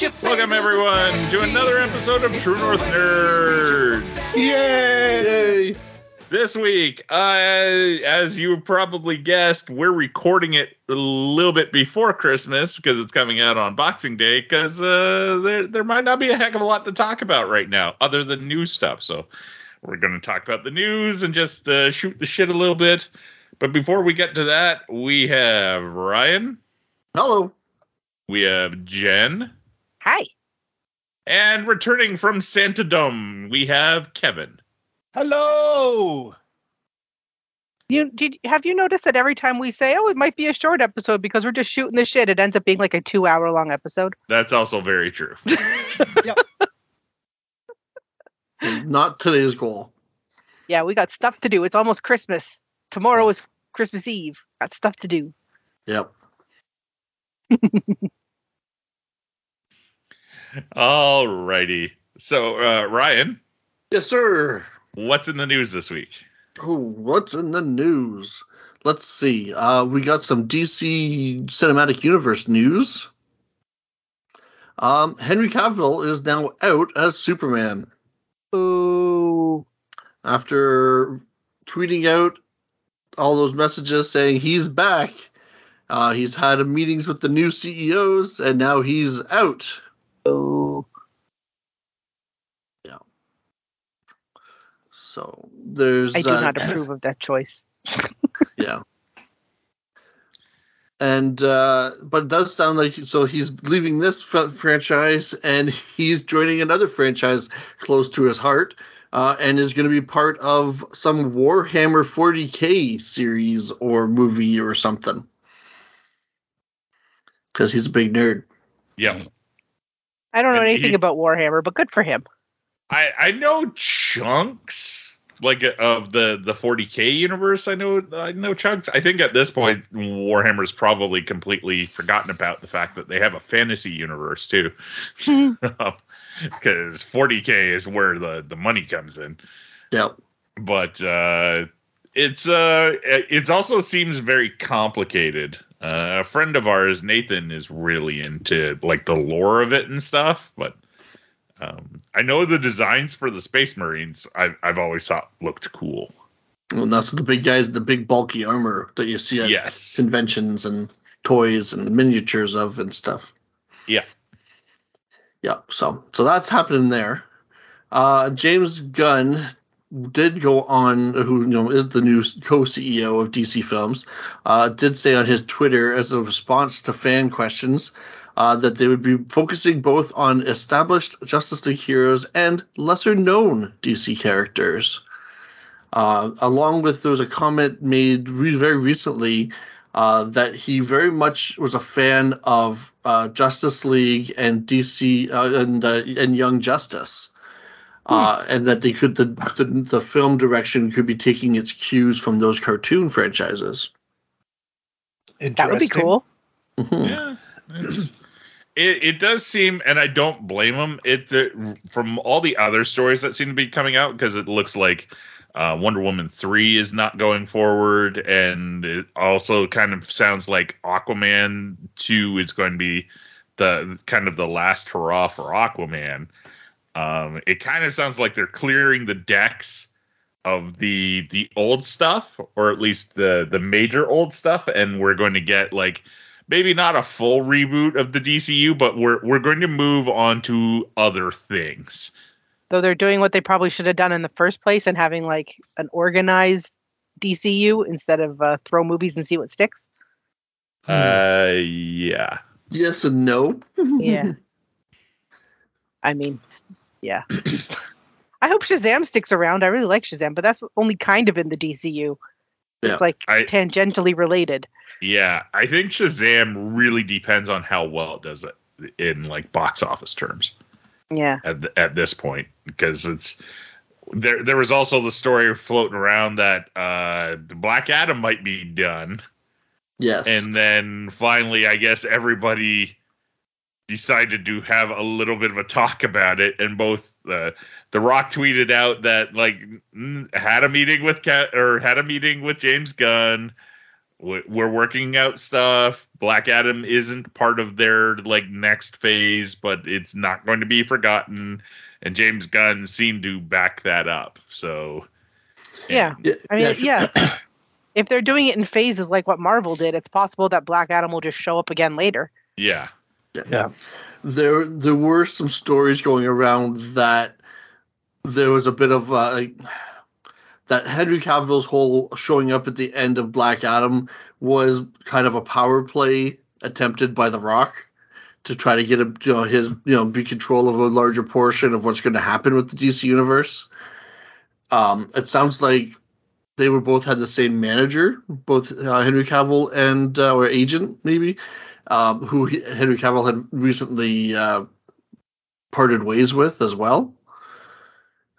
Welcome everyone to another episode of True North Nerds. Yay! This week, uh, as you probably guessed, we're recording it a little bit before Christmas because it's coming out on Boxing Day. Because uh, there there might not be a heck of a lot to talk about right now, other than news stuff. So we're going to talk about the news and just uh, shoot the shit a little bit. But before we get to that, we have Ryan, Hello. we have Jen, Hi. and returning from Santa Dome, we have Kevin. Hello. You did have you noticed that every time we say, "Oh, it might be a short episode because we're just shooting the shit," it ends up being like a two-hour long episode. That's also very true. Not today's goal. Yeah, we got stuff to do. It's almost Christmas. Tomorrow is Christmas Eve. Got stuff to do. Yep. Alrighty. So, uh, Ryan, Yes, sir. what's in the news this week? Oh, what's in the news? Let's see. Uh, we got some DC Cinematic Universe news. Um, Henry Cavill is now out as Superman Ooh. after tweeting out all those messages saying he's back. Uh, he's had meetings with the new CEOs, and now he's out. Ooh. So there's I do uh, not approve of that choice. Yeah. And uh but it does sound like so he's leaving this fr- franchise and he's joining another franchise close to his heart uh and is going to be part of some Warhammer 40K series or movie or something. Cuz he's a big nerd. Yeah. I don't know And anything he- about Warhammer, but good for him. I I know chunks like of the the 40k universe. I know I know chunks. I think at this point Warhammer's probably completely forgotten about the fact that they have a fantasy universe too. Cuz 40k is where the the money comes in. Yep. but uh, it's uh, it also seems very complicated. Uh, a friend of ours, Nathan, is really into like the lore of it and stuff. But um, I know the designs for the Space Marines. I've I've always thought looked cool. And that's the big guys, the big bulky armor that you see at Yes. conventions and toys and miniatures of and stuff. Yeah. Yeah, so so that's happening there. Uh, James Gunn did go on, who you know is the new co-CEO of DC Films, uh, did say on his Twitter as a response to fan questions uh, that they would be focusing both on established Justice League heroes and lesser-known DC characters. Uh, along with there was a comment made re- very recently uh, that he very much was a fan of uh, Justice League and DC uh, and and Young Justice, uh, and that they could the, the the film direction could be taking its cues from those cartoon franchises. That would be Interesting. cool. Mhm. Yeah. It, it does seem, and I don't blame them. It the, from all the other stories that seem to be coming out because it looks like uh, Wonder Woman three is not going forward, and it also kind of sounds like Aquaman two is going to be the kind of the last hurrah for Aquaman. Um, it kind of sounds like they're clearing the decks of the the old stuff, or at least the the major old stuff, and we're going to get like maybe not a full reboot of the DCU, but we're we're going to move on to other things. Though they're doing what they probably should have done in the first place and having like an organized DCU instead of uh, throw movies and see what sticks. Uh, yeah. Yes and no. Yeah. I mean, yeah. I hope Shazam sticks around. I really like Shazam, but that's only kind of in the DCU. Yeah. It's like I- tangentially related. Yeah, I think Shazam really depends on how well it does it in like box office terms Yeah. at th- at this point because it's there. There was also the story floating around that uh, Black Adam might be done, Yes. and then finally, I guess everybody decided to have a little bit of a talk about it, and both uh, the Rock tweeted out that like had a meeting with Cat or had a meeting with James Gunn. We- We're working out stuff. Black Adam isn't part of their like next phase, but it's not going to be forgotten. And James Gunn seemed to back that up. So Yeah. yeah, I mean, yeah. if they're doing it in phases like what Marvel did, it's possible that Black Adam will just show up again later. yeah, Yeah. there there were some stories going around that there was a bit of uh, like, that Henry Cavill's whole showing up at the end of Black Adam was kind of a power play attempted by The Rock to try to get him, you know, his, you know, be control of a larger portion of what's going to happen with the DC universe. Um, it sounds like they were both had the same manager, both uh, Henry Cavill and uh, or agent maybe, um, who Henry Cavill had recently uh, parted ways with as well.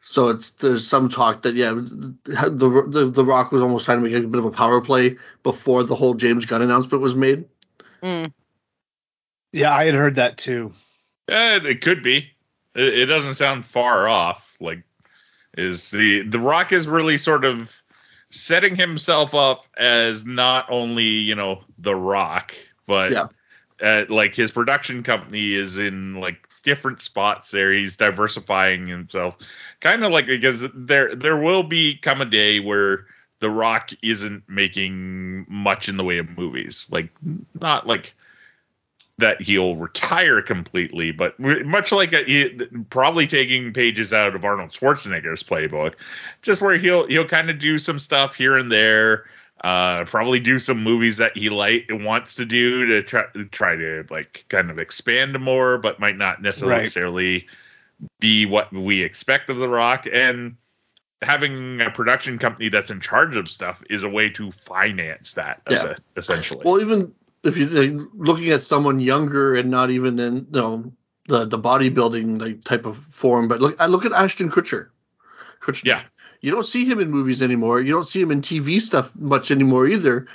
So it's there's some talk that yeah, the the, the Rock was almost trying to make a bit of a power play before the whole James Gunn announcement was made. Mm. Yeah, I had heard that too. Eh, it could be. It, it doesn't sound far off. Like, is the the Rock is really sort of setting himself up as not only you know the Rock, but Yeah. Uh, like his production company is in like different spots there. He's diversifying himself, kind of like because there there will be come a day where the Rock isn't making much in the way of movies, like not like that he'll retire completely, but much like a, he- probably taking pages out of Arnold Schwarzenegger's playbook, just where he'll he'll kind of do some stuff here and there, uh, probably do some movies that he like wants to do to try try to like kind of expand more, but might not necessarily be what we expect of The Rock. And having a production company that's in charge of stuff is a way to finance that, Yeah. essentially. Well, even if you're looking at someone younger and not even in you know the the bodybuilding like type of form, but look I look at Ashton Kutcher. Kutcher. Yeah. You don't see him in movies anymore. You don't see him in TV stuff much anymore either,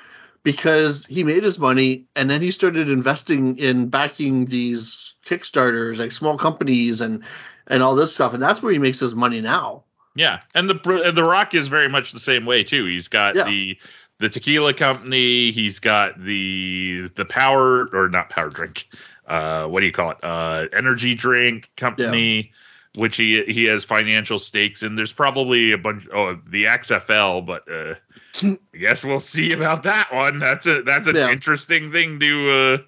because he made his money and then he started investing in backing these Kickstarters, like small companies and and all this stuff, and that's where he makes his money now. Yeah, and the and the Rock is very much the same way too. He's got Yeah. the the tequila company. He's got the the power or not power drink. Uh, what do you call it? Uh, energy drink company, which he he has financial stakes in. There's probably a bunch. Oh, the XFL, but uh, I guess we'll see about that one. That's a that's an Yeah. interesting thing to uh,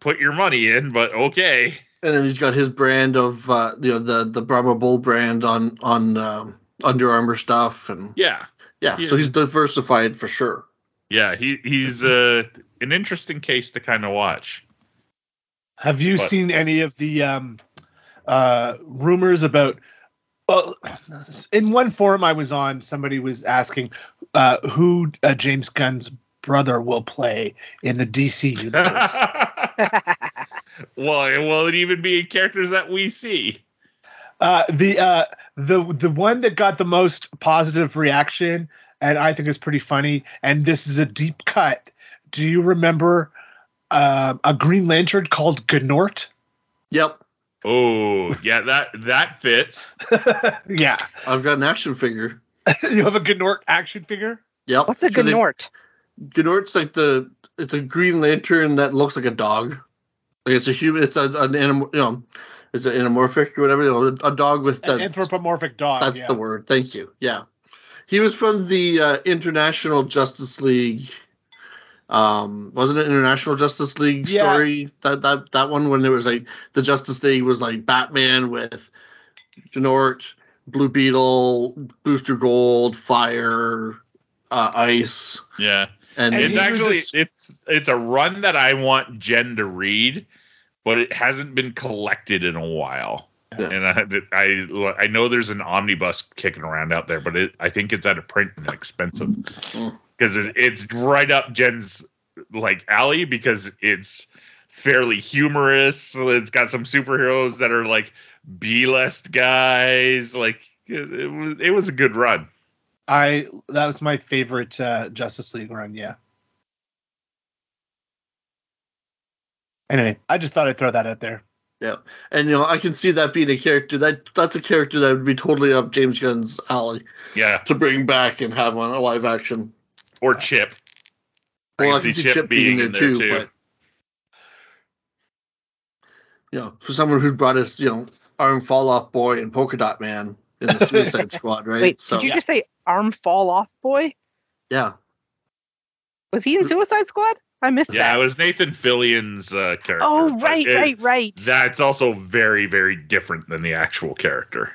put your money in. But okay, And then he's got his brand of uh, you know the the Brahma Bull brand on on um, Under Armour stuff and yeah, yeah, Yeah. so he's diversified for sure. yeah. He he's uh, an interesting case to kind of watch. Have you But- seen any of the um, uh, rumors about? Well, in one forum I was on, somebody was asking uh, who uh, James Gunn's brother will play in the DC universe. well, will it even be characters that we see? uh, the uh, the the one that got the most positive reaction, and I think is pretty funny. And this is a deep cut. Do you remember uh, a Green Lantern called Gnort? Yep, Oh, yeah, that that fits. yeah, I've got an action figure. you have a Gnort action figure. Yep. What's a So they- Gnort? Gnort's like the it's a Green Lantern that looks like a dog. Like it's a human. It's a, an animal. You know, it's an anamorphic or whatever. You know, a dog with An anthropomorphic dog. That's yeah. the word. Thank you. Yeah, he was from the uh, International Justice League. Um, wasn't it International Justice League Yeah. story that that that one when there was like the Justice League was like Batman with Gnort, Blue Beetle, Booster Gold, Fire, uh, Ice, Yeah, and, And it's actually a- it's it's a run that I want Jen to read, but it hasn't been collected in a while. Yeah. And I, I I know there's an omnibus kicking around out there, but it, I think it's out of print and expensive Mm. Because it's right up Jen's like alley because it's fairly humorous. It's got some superheroes that are like B-list guys. Like it, it was it was a good run. I that was my favorite uh, Justice League run. Yeah. Anyway, I just thought I'd throw that out there. Yeah, and you know, I can see that being a character that that's a character that would be totally up James Gunn's alley Yeah, to bring back and have on a live action. Or Chip. I Well, I can can see Chip, being there, too, but you know, for someone who brought us, you know, Arm Fall Off Boy and Polka Dot Man in the Suicide Squad, right? Wait, so did you just say arm fall off boy? yeah, Was he in Suicide Squad? I missed Yeah, that. Yeah, it was Nathan Fillion's uh, character. oh, right, it- right, right. That's also very, very different than the actual character.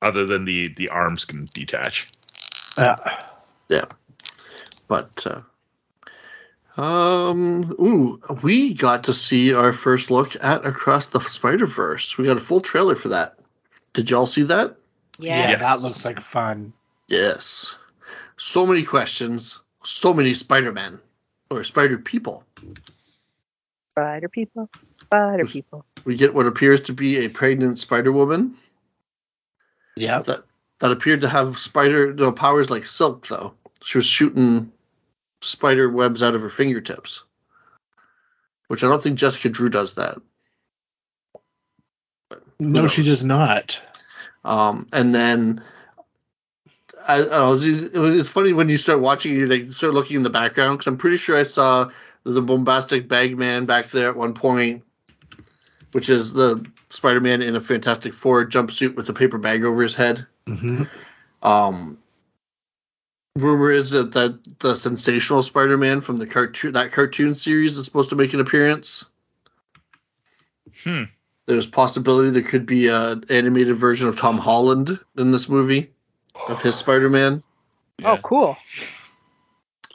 Other than the the arms can detach. Yeah. But uh, um, ooh, we got to see our first look at Across the Spider Verse. We got a full trailer for that. Did y'all see that? Yeah, that looks like fun. Yes. So many questions. So many Spider Men or Spider People. Spider people, spider people. We get what appears to be a pregnant Spider Woman Yeah. that that appeared to have spider no, powers like Silk, though. She was shooting spider webs out of her fingertips, which I don't think Jessica Drew does that. No, she does not. Um, and then I, I know, it's funny when you start watching, you like start looking in the background because I'm pretty sure I saw there's a bombastic bag man back there at one point, which is the Spider-Man in a Fantastic Four jumpsuit with a paper bag over his head. Mm-hmm. Um, rumor is that, that the sensational Spider-Man from the cartoon that cartoon series is supposed to make an appearance. Hmm. There's possibility there could be an animated version of Tom Holland in this movie of his Spider-Man. Oh, cool.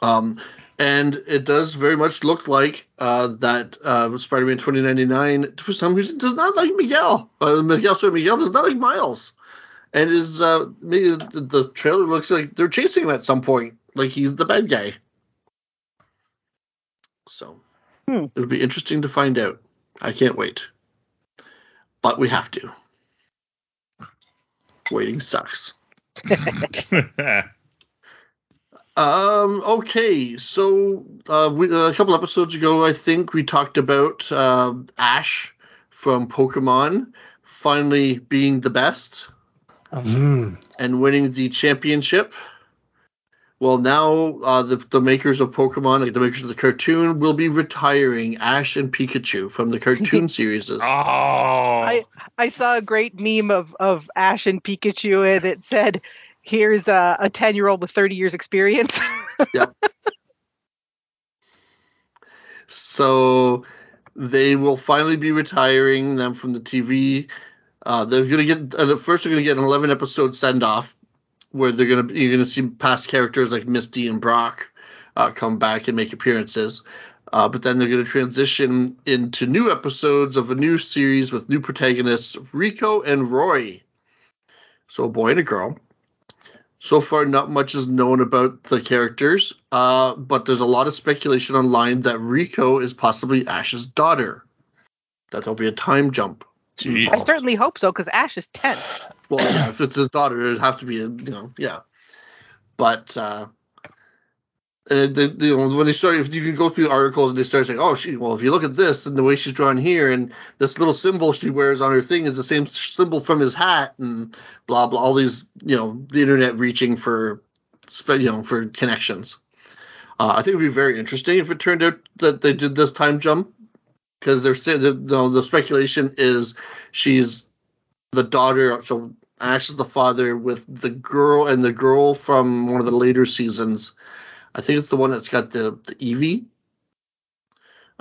Um, and it does very much look like uh, that uh, Spider-Man 2099 for some reason does not like Miguel. Uh, Miguel, sorry, Miguel does not like Miles, and is uh, maybe the, the trailer looks like they're chasing him at some point, like he's the bad guy. So Hmm. it'll be interesting to find out. I can't wait, but we have to. Waiting sucks. Um. Okay. So, uh, we, a couple episodes ago, I think we talked about uh, Ash from Pokemon finally being the best Mm-hmm. and winning the championship. Well, now uh, the the makers of Pokemon, like the makers of the cartoon, will be retiring Ash and Pikachu from the cartoon series. oh, I I saw a great meme of of Ash and Pikachu, and it said, "Here's a a ten year old with thirty years experience." So they will finally be retiring them from the TV. Uh, they're gonna get uh, first. They're gonna get an eleven episode send off, where they're gonna you're gonna see past characters like Misty and Brock uh, come back and make appearances. Uh, but then they're going to transition into new episodes of a new series with new protagonists Rico and Roy. So a boy and a girl. So far, not much is known about the characters, uh, but there's a lot of speculation online that Rico is possibly Ash's daughter. That there'll be a time jump. Gee. I certainly hope so, because Ash is ten. well, yeah, if it's his daughter, it'd have to be, you know, yeah. But uh, the, you know, when they start, if you can go through articles and they start saying, "Oh, she," well, if you look at this and the way she's drawn here, and this little symbol she wears on her thing is the same symbol from his hat, and blah blah, all these, you know, the internet reaching for, you know, for connections. Uh, I think it'd be very interesting if it turned out that they did this time jump, because there's the, the, the speculation is she's the daughter, so Ash is the father with the girl and the girl from one of the later seasons. I think it's the one that's got the the Eevee.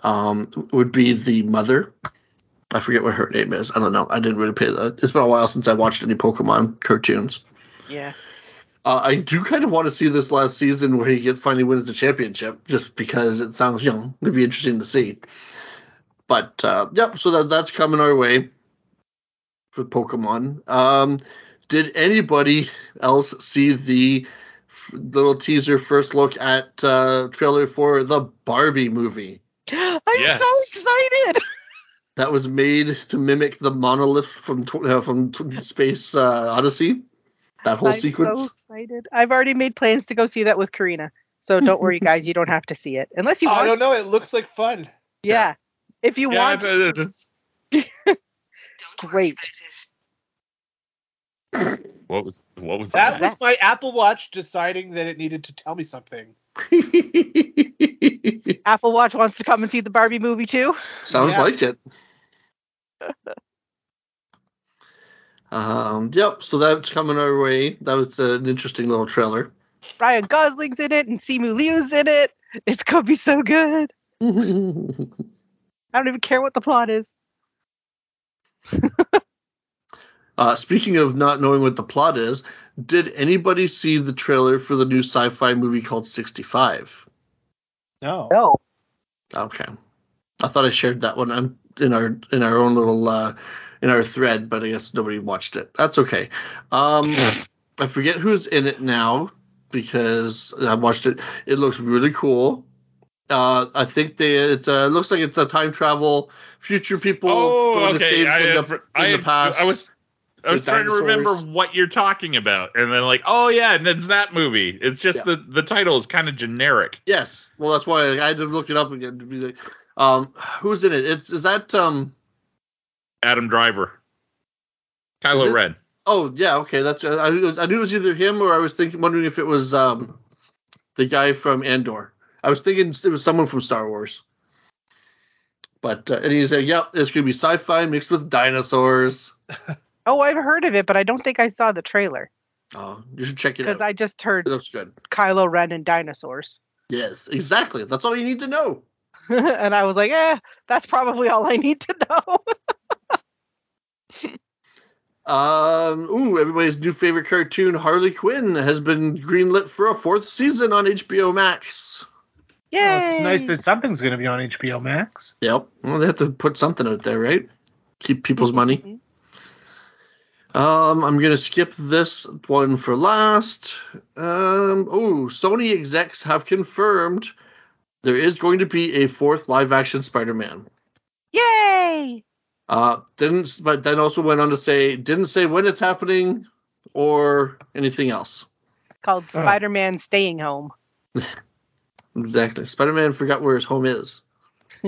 Um, would be the mother. I forget what her name is. I don't know. I didn't really pay that. It's been a while since I watched any Pokemon cartoons. Yeah. Uh, I do kind of want to see this last season where he gets finally wins the championship, just because it sounds, you know, it'd be interesting to see. But uh, yep, so that that's coming our way. for Pokemon. Um, did anybody else see the f- little teaser first look at uh, trailer for the Barbie movie I'm Yes. so excited. that was made to mimic the monolith from tw- uh, from tw- Space uh, Odyssey? That whole I'm sequence. so excited. I've already made plans to go see that with Karina. So don't worry, guys. You don't have to see it unless you want. I don't to. know. It looks like fun. Yeah. If you Yeah, want, but it's- great. what was what was That that? was my Apple Watch deciding that it needed to tell me something. Apple Watch wants to come and see the Barbie movie too. Sounds Yeah. like it. um, yep. So that's coming our way. That was an interesting little trailer. Ryan Gosling's in it and Simu Liu's in it. It's gonna be so good. I don't even care what the plot is. uh, speaking of not knowing what the plot is, did anybody see the trailer for the new sci-fi movie called 65? No. No. Okay. I thought I shared that one in our in our own little uh, in our thread, but I guess nobody watched it. That's okay. Um, I forget who's in it now because I watched it. It looks really cool. Uh, I think they it uh, looks like it's a time travel future people Oh, going to okay. save I, in, have- the, I, in the past. I was I was with trying to remember what you're talking about, and then like, oh yeah, and it's that movie. It's just Yeah. the the title is kind of generic. Yes. Well, that's why I had to look it up again to be like, um, who's in it? It's is that um. Adam Driver, Kylo? Ren. Oh yeah, okay. That's I, I knew it was either him or I was thinking wondering if it was um the guy from Andor. I was thinking it was someone from Star Wars. But uh, and he said, "Yep, it's gonna be sci-fi mixed with dinosaurs." Oh, I've heard of it, but I don't think I saw the trailer Oh, you should check it because out. I just heard It looks good. Kylo Ren and dinosaurs, Yes, exactly. That's all you need to know. and I was like, eh, that's probably all I need to know. Um, ooh, everybody's new favorite cartoon, Harley Quinn, has been greenlit for a fourth season on HBO Max. Yay! Well, nice that something's going to be on HBO Max. Yep. Well, they have to put something out there, right? Keep people's money. Um, I'm gonna skip this one for last. Um, oh, Sony execs have confirmed there is going to be a fourth live-action Spider-Man. Yay! Uh, didn't, but then also went on to say didn't say when it's happening or anything else. Called Spider-Man Staying Home. Exactly. Spider-Man forgot where his home is.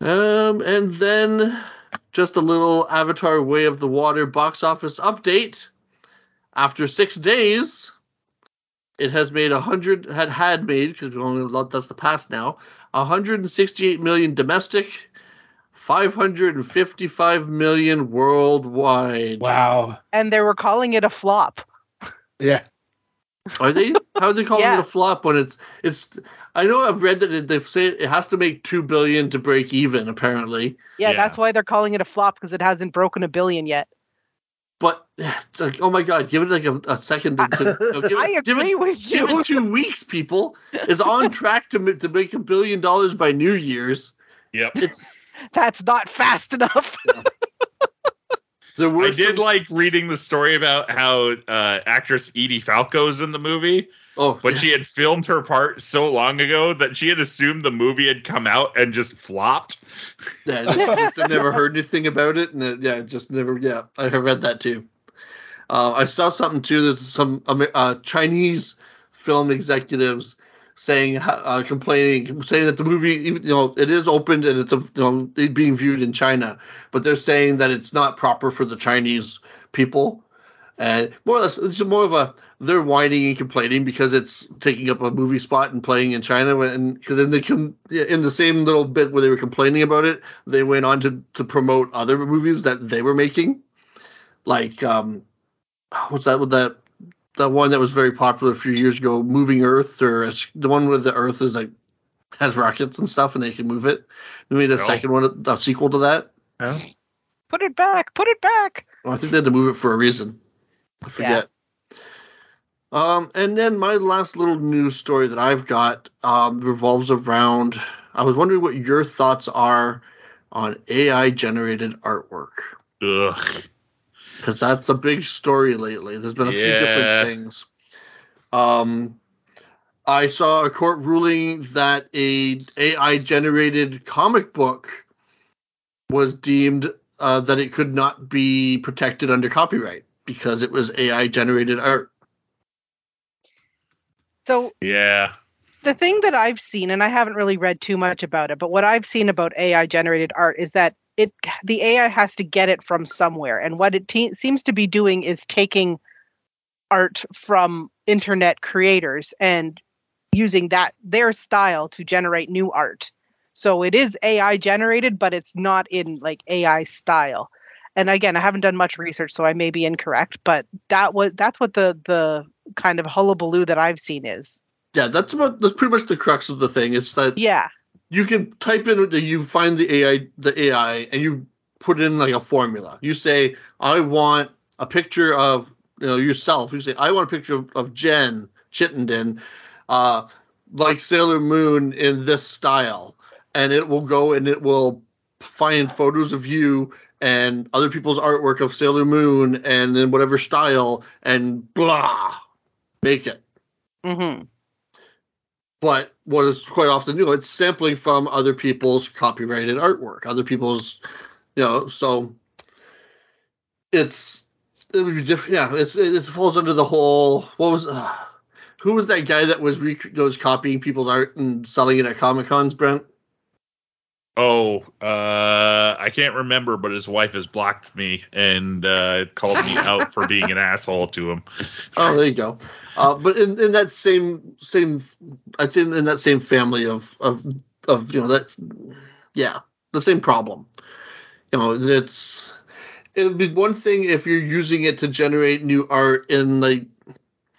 um, and then just a little Avatar: Way of the Water box office update. After six days, it has made a hundred had had made because we only that's the past now. 168 million domestic, 555 million worldwide. Wow. And they were calling it a flop. Yeah. Are they? How are they calling Yeah. it a flop when it's it's? I know I've read that it, they've said it has to make two billion to break even. Apparently, Yeah, Yeah. that's why they're calling it a flop because it hasn't broken a billion yet. but it's like, oh my god, give it like a, a second to. to you know, give I it, give agree it, with give it two weeks, people. It's on track to to make a billion dollars by New Year's. Yep. It's That's not fast enough. there were I did some- like reading the story about how uh, actress Edie Falco's in the movie, oh, but yes. she had filmed her part so long ago that she had assumed the movie had come out and just flopped. Yeah, just, just I never heard anything about it, and it, yeah, just never. Yeah, I have read that too. Uh, I saw something too. There's some uh, Chinese film executives saying, uh, complaining, saying that the movie, you know, it is opened and it's a, you know it being viewed in China, but they're saying that it's not proper for the Chinese people, and more or less, it's more of a they're whining and complaining because it's taking up a movie spot and playing in China, and because then they can in the same little bit where they were complaining about it, they went on to to promote other movies that they were making, like um, what's that with that that one that was very popular a few years ago, Moving Earth, or it's the one where the Earth is like has rockets and stuff and they can move it. We made a No. second one, a sequel to that. Yeah. Put it back. Put it back. Well, I think they had to move it for a reason. I forget. Um, and then my last little news story that I've got um, revolves around. I was wondering what your thoughts are on AI generated artwork Ugh. because that's a big story lately. There's been a few different things. Um, I saw a court ruling that a AI generated comic book was deemed uh, that it could not be protected under copyright because it was AI generated art. So Yeah. the thing that I've seen, and I haven't really read too much about it, but what I've seen about AI generated art is that it the AI has to get it from somewhere, and what it te- seems to be doing is taking art from internet creators and using that their style to generate new art. So it is AI generated, but it's not in like AI style. And again, I haven't done much research, so I may be incorrect, but that was that's what the the kind of hullabaloo that I've seen is. Yeah, that's about that's pretty much the crux of the thing. It's that Yeah. you can type in you find the AI the AI and you put in like a formula. You say I want a picture of you know yourself. You say I want a picture of, of Jen Chittenden, uh, like Sailor Moon in this style, and it will go and it will find photos of you and other people's artwork of Sailor Moon and in whatever style and blah make it Mm-hmm. but what is quite often know it's sampling from other people's copyrighted artwork other people's you know so it's it would be different yeah it's it falls under the whole what was uh, who was that guy that was rec- was copying people's art and selling it at comic cons brent Oh, uh, I can't remember, but his wife has blocked me and uh, called me out for being an asshole to him. oh there you go uh, but in, in that same same i'd say in, in that same family of of of you know that's yeah the same problem you know it's it would be one thing if you're using it to generate new art in like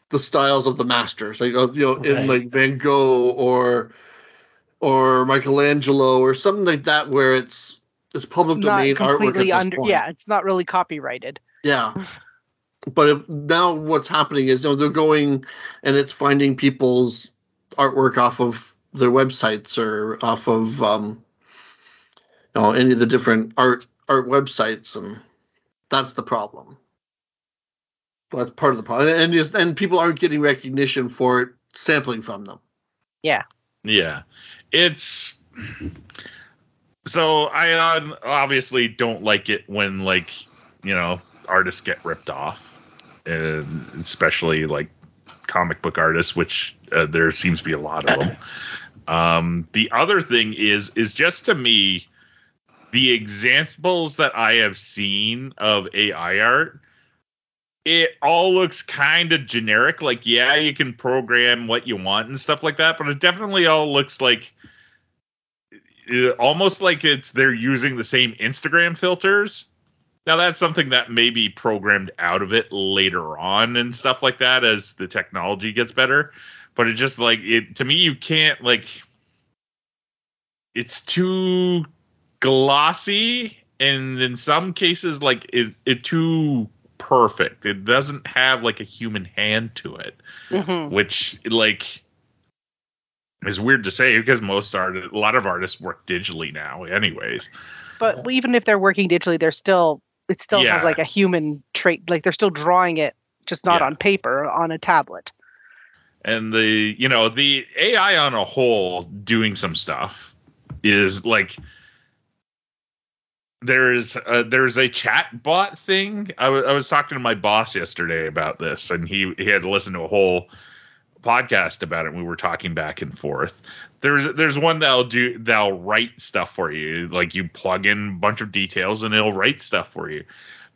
the styles of the masters like you know in Right. like van gogh or or michelangelo or something like that where it's it's public Not domain artwork at completely this under. point. Yeah, it's not really copyrighted. Yeah. But if, now what's happening is you know, they're going and it's finding people's artwork off of their websites or off of um, you know any of the different art art websites and that's the problem. That's part of the problem, and just, and people aren't getting recognition for it sampling from them. Yeah. Yeah, it's so I uh, obviously don't like it when like you know artists get ripped off, and especially like comic book artists, which uh, there seems to be a lot of them. um, the other thing is is just to me the examples that I have seen of AI art it all looks kind of generic. Like, yeah, you can program what you want and stuff like that, but it definitely all looks like almost like it's they're using the same Instagram filters. Now that's something that may be programmed out of it later on and stuff like that as the technology gets better. But it just like it to me, you can't like it's too glossy and in some cases like it, it too perfect. It doesn't have like a human hand to it, hmm which like is weird to say because most art a lot of artists work digitally now anyways. But even if they're working digitally, they're still it still Yeah. has like a human trait. Like they're still drawing it, just not Yeah. on paper, on a tablet. and the you know the AI on a whole doing some stuff is like there's a, there's a chat bot thing. I wa- I was talking to my boss yesterday about this, and he he had to listen to a whole podcast about it. And we were talking back and forth. There's there's one that'll do that'll write stuff for you. Like you plug in a bunch of details and it'll write stuff for you.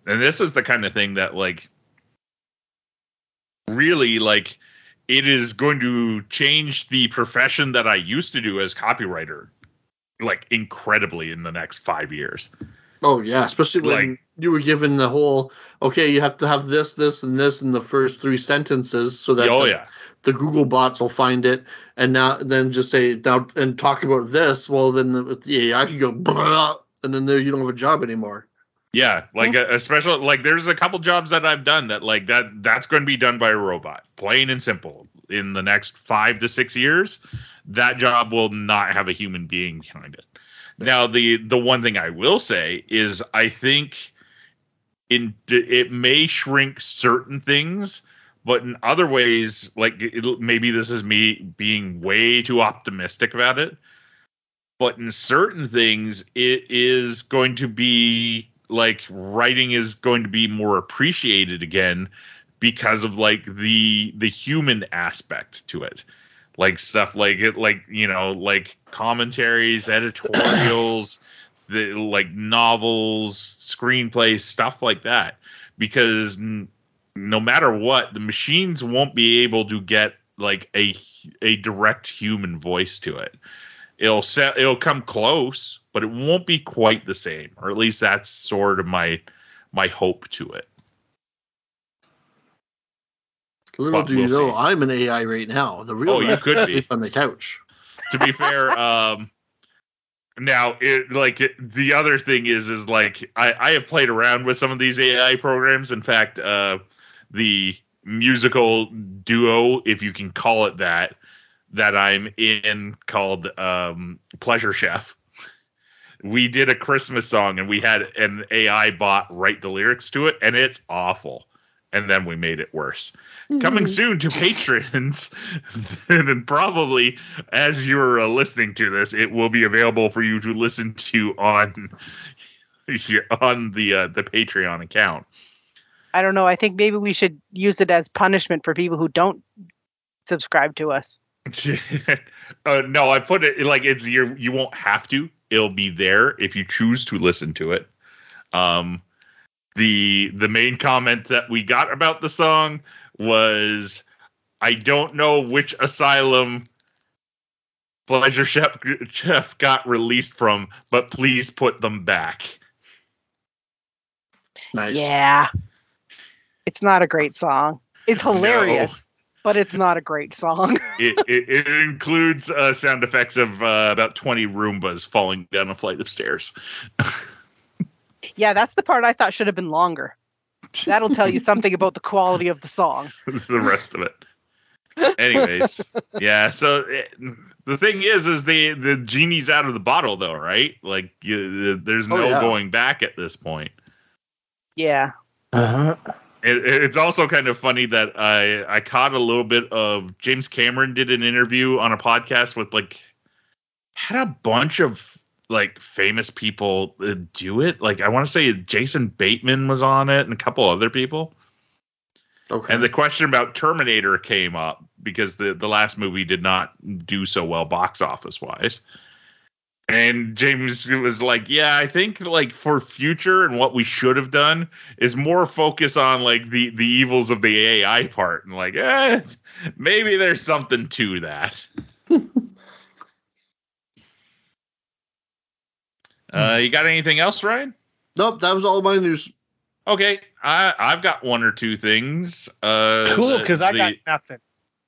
And this is the kind of thing that like really like it is going to change the profession that I used to do as copywriter like incredibly in the next five years. Oh yeah, especially when Like- you were given the whole okay, you have to have this, this, and this in the first three sentences so that oh the, yeah, the Google bots will find it, and now then just say now and talk about this. Well, then the, with the AI can go blah, and then there you don't have a job anymore. yeah. Like a, a special like there's a couple jobs that I've done that like that that's going to be done by a robot, plain and simple. In the next five to six years, that job will not have a human being behind it. Now the the one thing I will say is I think in it may shrink certain things, but in other ways, like it, maybe this is me being way too optimistic about it. But in certain things, it is going to be like writing is going to be more appreciated again because of like the the human aspect to it like stuff like it like you know like commentaries editorials the like novels screenplays stuff like that because no matter what the machines won't be able to get like a a direct human voice to it it'll set it'll come close but it won't be quite the same or at least that's sort of my my hope to it Little But do you we'll know, see. I'm an AI right now. The real Oh, you could be. sleep on the couch. to be fair um now it like it, the other thing is is like I, I have played around with some of these ai programs in fact uh the musical duo if you can call it that that i'm in called um pleasure chef. We did a christmas song and we had an ai bot write the lyrics to it and it's awful. And then we made it worse. Coming soon to patrons and probably as you're uh, listening to this it will be available for you to listen to on your- on the uh, the patreon account I don't know. I think maybe we should use it as punishment for people who don't subscribe to us. uh, no i put it like it's you you won't have to it'll be there if you choose to listen to it um the the main comment that we got about the song was i don't know which asylum pleasure chef, chef got released from but please put them back Nice. Yeah. It's not a great song. It's hilarious, but it's not a great song. it, it, it includes uh, sound effects of uh, about 20 roombas falling down a flight of stairs yeah, that's the part I thought should have been longer. That'll tell you something about the quality of the song. the rest of it. Anyways, yeah. So it, the thing is, is the the genie's out of the bottle, though, right? Like you, there's Oh, no yeah. going back at this point. Yeah. Uh-huh. It, it's also kind of funny that I I caught a little bit of James Cameron did an interview on a podcast with like had a bunch of like famous people do it. Like I want to say Jason Bateman was on it and a couple other people. Okay. And the question about Terminator came up because the, the last movie did not do so well box office wise. And James was like, "Yeah, I think like for future and what we should have done is more focus on like the the evils of the AI part and like, eh, maybe there's something to that." uh, you got anything else, Ryan? nope, that was all my news. Okay, I I've got one or two things. Uh, Cool, because I the- got nothing.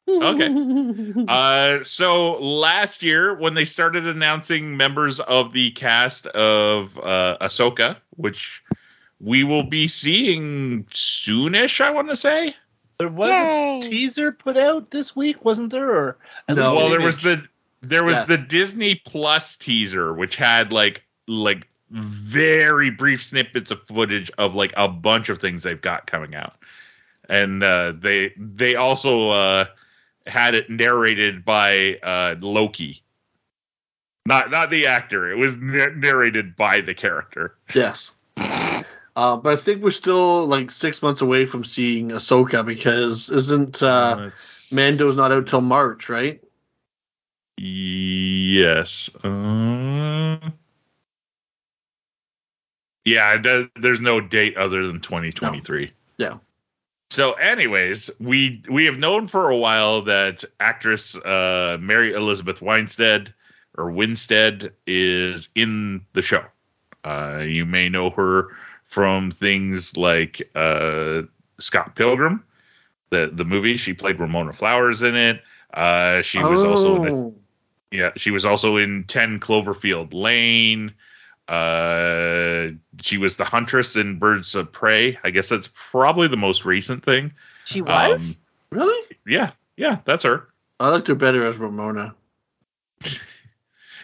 Okay. Uh, so last year, when they started announcing members of the cast of uh, Ahsoka, which we will be seeing soonish, I want to say. There was Yay. a teaser put out this week, wasn't there? Or No. well, there was the there was Yeah. the Disney Plus teaser, which had like like very brief snippets of footage of like a bunch of things they've got coming out, and uh, they they also uh, had it narrated by uh, Loki. Not not the actor. It was narrated by the character. Yes. Uh, but I think we're still like six months away from seeing Ahsoka because isn't uh, Let's- Mando's not out till March, right? Yes. Uh, yeah, there's no date other than 2023. Yeah. So, anyways, we we have known for a while that actress uh, Mary Elizabeth Winstead or Winstead is in the show. Uh, you may know her from things like uh, Scott Pilgrim, the the movie. She played Ramona Flowers in it. Uh, she was also in a Oh. yeah, she was also in 10 Cloverfield Lane. Uh, she was the huntress in Birds of Prey. I guess that's probably the most recent thing. She was? Um, really. yeah, yeah, that's her. I liked her better as Ramona.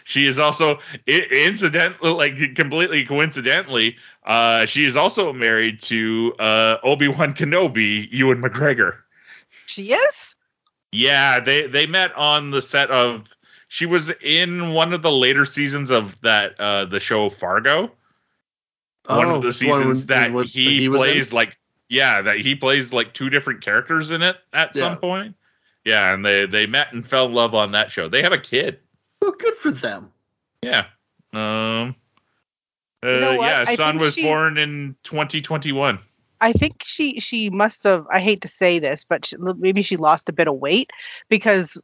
she is also incidentally, like completely coincidentally, uh, she is also married to uh, Obi Wan Kenobi, Ewan McGregor. She is. Yeah, they they met on the set of. She was in one of the later seasons of that uh, the show Fargo. one Oh, of the the one seasons that with- he, he plays like yeah that he plays like two different characters in it at Yeah. some point. Yeah, and they they met and fell in love on that show. They have a kid. Well, good for them. Yeah. Um. Uh, You know yeah, son was she- born in 2021. I think she she must have. I hate to say this, but she, maybe she lost a bit of weight because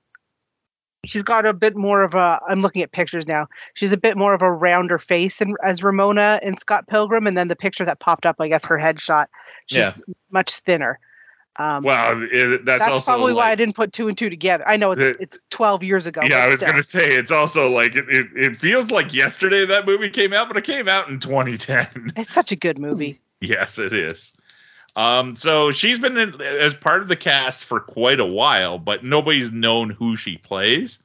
she's got a bit more of a. I'm looking at pictures now. She's a bit more of a rounder face in, as Ramona in Scott Pilgrim, and then the picture that popped up, I guess her headshot, she's much thinner. Um, Well, it, that's, that's, also probably why I didn't put two and two together. I know it's The- it's 12 years ago. yeah, I was still. gonna say it's also like it, it, it feels like yesterday that movie came out, but it came out in 2010. It's such a good movie. Yes, it is. Um, so she's been in, as part of the cast for quite a while, but nobody's known who she plays.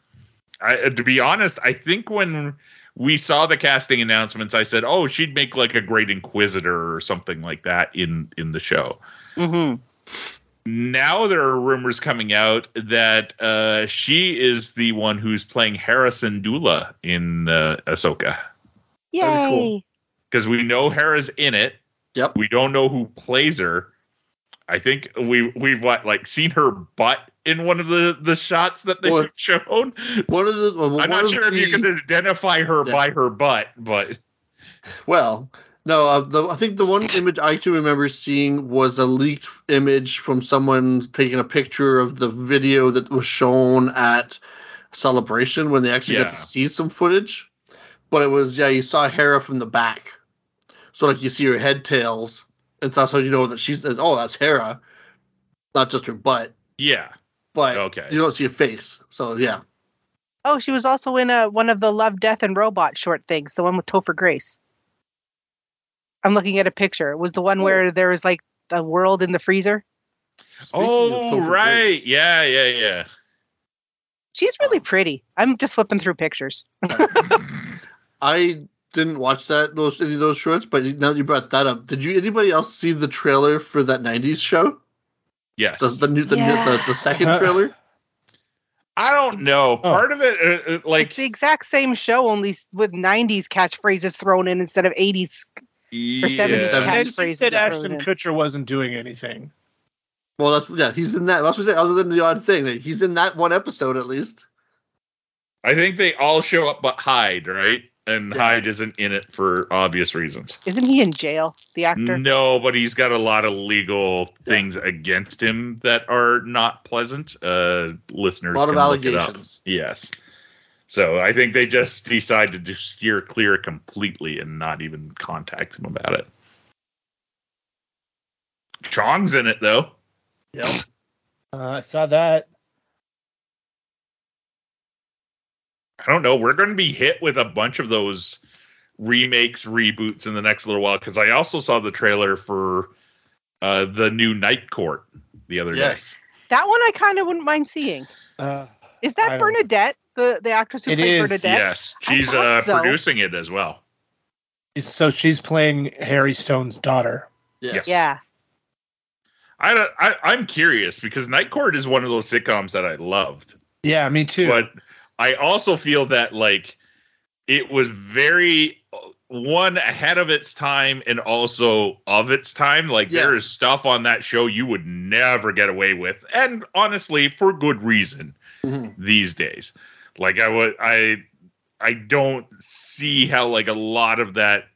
I, uh, to be honest, I think when we saw the casting announcements, I said, "Oh, she'd make like a great Inquisitor or something like that in in the show." hmm Now there are rumors coming out that uh, she is the one who's playing Hera Syndulla in uh, Ahsoka Yay! That'd cool. because we know Hera's in it. Yep. We don't know who plays her. I think we we've what like seen her butt in one of the the shots that they've Well, shown. One of the. Well, I'm not sure the, if you can identify her Yeah. by her butt, but Well, no, uh, the, I think the one image I can remember seeing was a leaked image from someone taking a picture of the video that was shown at Celebration when they actually Yeah. got to see some footage. But it was, yeah, you saw Hera from the back. So, like, you see her head tails, and that's how you know that she's, oh, that's Hera, not just her butt. yeah, But Okay. you don't see a face. So, yeah. Oh, she was also in a, one of the Love, Death, and Robot short things, the one with Topher Grace. I'm looking at a picture. It was the one Oh. where there was like the world in the freezer. Speaking oh right, Grace, yeah, yeah, yeah. She's Oh. really pretty. I'm just flipping through pictures. I didn't watch that those any of those shorts, but now that you brought that up, did you anybody else see the trailer for that '90s show? Yes, The the new the, Yeah. the, the second trailer. I don't know. Part of it, uh, uh, like it's the exact same show, only with 90s catchphrases thrown in instead of 80s. yeah. 70s Seven- And then she catchphrases said Ashton. Kutcher wasn't doing anything. Well, that's yeah, he's in that. That's what I say. Other than the odd thing, that he's in that one episode at least. I think they all show up but hide, right? And Yeah. Hyde isn't in it for obvious reasons. Isn't he in jail, the actor? No, but he's got a lot of legal things against him that are not pleasant. Uh, listeners, A lot of can look allegations. Yes. So I think they just decided to steer clear completely and not even contact him about it. Chong's in it though. Yep. Uh, I saw that. I don't know. We're going to be hit with a bunch of those remakes, reboots in the next little while because I also saw the trailer for uh, the new Night Court the other day, Yes. That one I kind of wouldn't mind seeing. Uh, Is that don't- Bernadette, the, the actress who It played is. Bernadette? Yes, she's uh, so. producing it as well. so she's playing Harry Stone's daughter. Yes. Yeah. I, I I'm curious because Night Court is one of those sitcoms that I loved, Yeah, me too. but I also feel that like it was very one ahead of its time and also of its time. Like there Yes. is stuff on that show you would never get away with, and honestly, for good reason Mhm. these days. Like I would, I, I don't see how like a lot of that,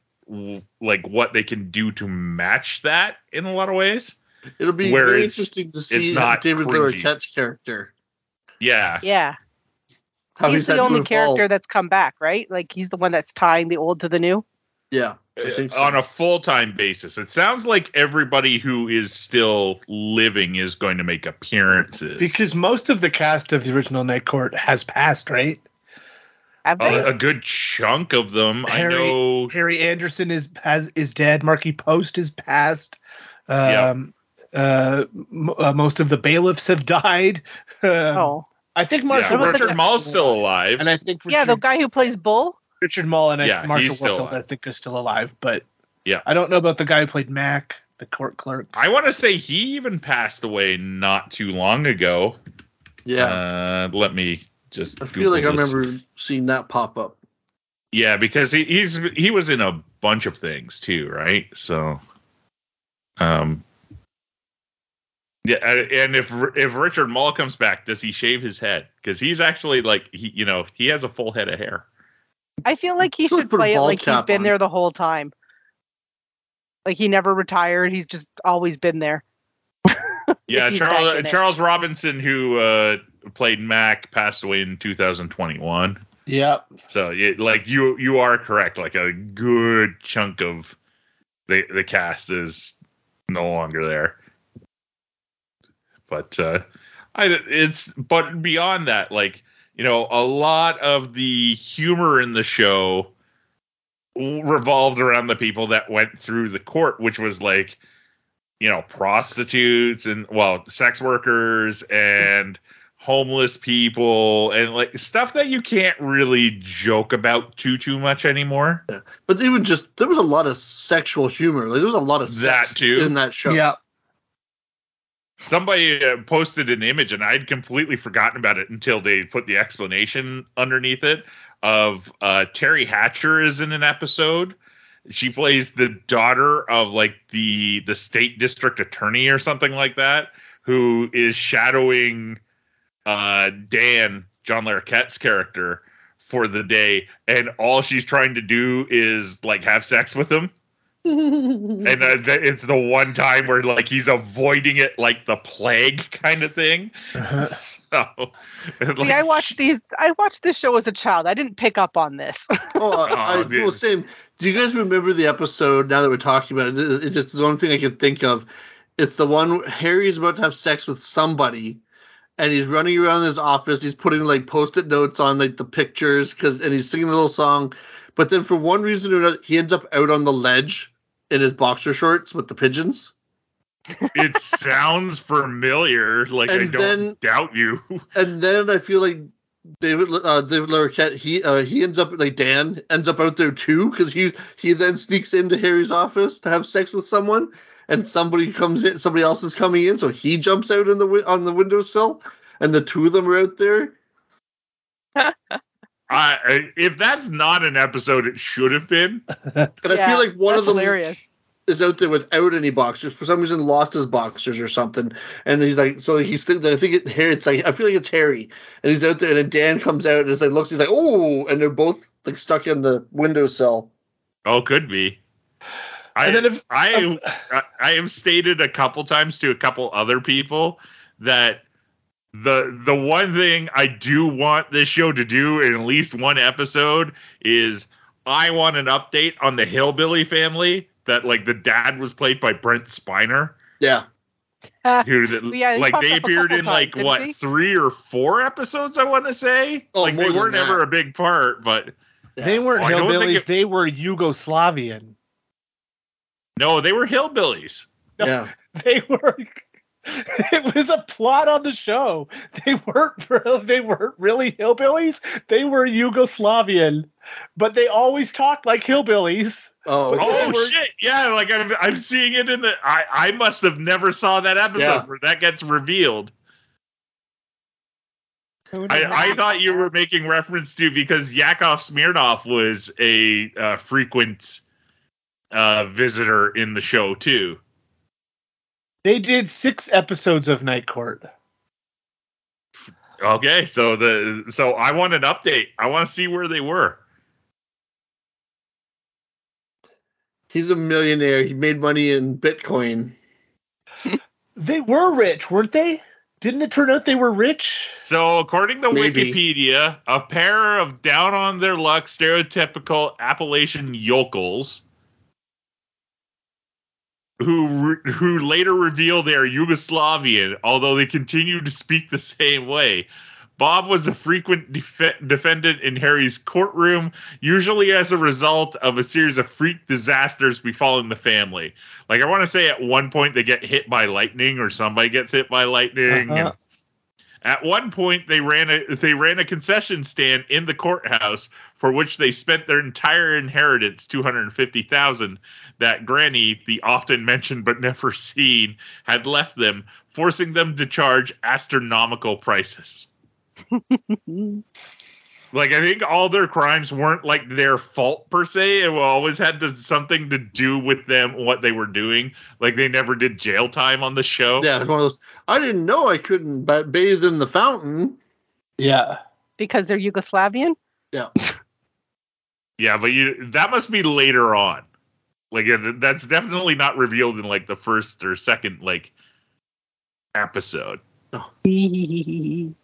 like what they can do to match that in a lot of ways. It'll be Where very interesting to it's see not David cringy. Larroquette's character. Yeah, Yeah. How he's had the only character that's come back, right? Like he's the one that's tying the old to the new. Yeah. I think so. on a full time basis. It sounds like everybody who is still living is going to make appearances. because most of the cast of the original Night Court has passed, right? Have a, a good chunk of them, Harry- I know. Harry Anderson is has is dead. Markie Post is passed. Yeah. Um, uh, m- uh, most of the bailiffs have died. Oh, I think Marshall. yeah, What about the Richard guy- Moll's still alive. and I think Richard, yeah, the guy who plays Bull. Richard Moll and I, Yeah, Marshall he's still Warfield, I think is still alive. But Yeah. I don't know about the guy who played Mac, the court clerk. I want to say he even passed away not too long ago. Yeah. Uh, let me just. I feel like I Google this. remember seeing that pop up. Yeah, because he, he's he was in a bunch of things too, right? So, um, yeah, uh, and if if Richard Moll comes back, does he shave his head? Because he's actually like he, you know, he has a full head of hair. I feel like he Should should play it like he's been on. there the whole time. Like he never retired. He's just always been there. Yeah, Charles in it. Charles Robinson, who uh, played Mac, passed away in 2021. Yep. So, yeah, like you you are correct. Like a good chunk of the the cast is no longer there. But uh, I it's but beyond that, like you know, a lot of the humor in the show revolved around the people that went through the court, which was like you know prostitutes and well sex workers and homeless people and like stuff that you can't really joke about too too much anymore. But even just there was a lot of sexual humor. Like there was a lot of That sex too. in that show. Yep. Somebody uh, posted an image and I'd completely forgotten about it until they put the explanation underneath it of uh, Teri Hatcher is in an episode. She plays the daughter of like the the state district attorney or something like that, who is shadowing uh, Dan John Larroquette's character for the day, and all she's trying to do is like have sex with him. And uh, th- it's the one time where like he's avoiding it like the plague kind of thing. so, like, See, I watched these. I watched this show as a child. I didn't pick up on this. Oh, I, Oh, I, well, same. Do you guys remember the episode? Now that we're talking about it, it- it's just the one thing I can think of. It's the one Harry's about to have sex with somebody, and he's running around his office. He's putting like post-it notes on like the pictures, because and he's singing a little song. But then for one reason or another, he ends up out on the ledge in his boxer shorts with the pigeons. it sounds familiar. Like I don't then- doubt you. And then I feel like David uh, David Larroquette he uh, he ends up like Dan ends up out there too because he he then sneaks into Harry's office to have sex with someone and somebody comes in somebody else is coming in so he jumps out in the wi- on the windowsill and the two of them are out there. I, I- if that's not an episode, it should have been. And I feel like one of that's them hilarious. is out there without any boxers for some reason lost his boxers or something and he's like so he's still I think it Harry it's like I feel like it's Harry and he's out there and then Dan comes out and it's like looks he's like oh and they're both like stuck in the windowsill. Oh, could be. I, And then if- I, um, I I have stated a couple times to a couple other people that the the one thing I do want this show to do in at least one episode is I want an update on the Hillbilly family that like the dad was played by Brent Spiner. Yeah. Who that, Yeah, like they appeared in like times, what he? three or four episodes I want to say. Oh, like they weren't ever that. a big part, but They weren't Oh, I don't think hillbillies. it- They were Yugoslavian. no, they were hillbillies. Yeah. They were. It was a plot on the show. They weren't they weren't really hillbillies. They were Yugoslavian, but they always talked like hillbillies. Oh, But okay. they Oh were- shit! Yeah, like I'm, I'm seeing it in the. I, I must have never saw that episode Yeah. where that gets revealed. I, I thought you were making reference to because Yakov Smirnoff was a uh, frequent uh, visitor in the show too. They did six episodes of Night Court. Okay, so the so I want an update. I want to see where they were. He's a millionaire. He made money in Bitcoin. They were rich, weren't they? Didn't it turn out they were rich? So, according to Maybe. Wikipedia, a pair of down on their luck stereotypical Appalachian yokels who re- who later reveal they are Yugoslavian, although they continue to speak the same way. Bob was a frequent def- defendant in Harry's courtroom, usually as a result of a series of freak disasters befalling the family. Like I want to say, at one point they get hit by lightning, or somebody gets hit by lightning, Uh-huh. At one point, they ran a they ran a concession stand in the courthouse for which they spent their entire inheritance, two hundred fifty thousand, that Granny, the often mentioned but never seen, had left them, forcing them to charge astronomical prices. Like I think all their crimes weren't like their fault per se. It always had to, something to do with them what they were doing. Like they never did jail time on the show. Yeah, it's one of those. I didn't know I couldn't ba- bathe in the fountain. Yeah. because they're Yugoslavian. Yeah. Yeah, but you that must be later on. Like that's definitely not revealed in like the first or second like episode.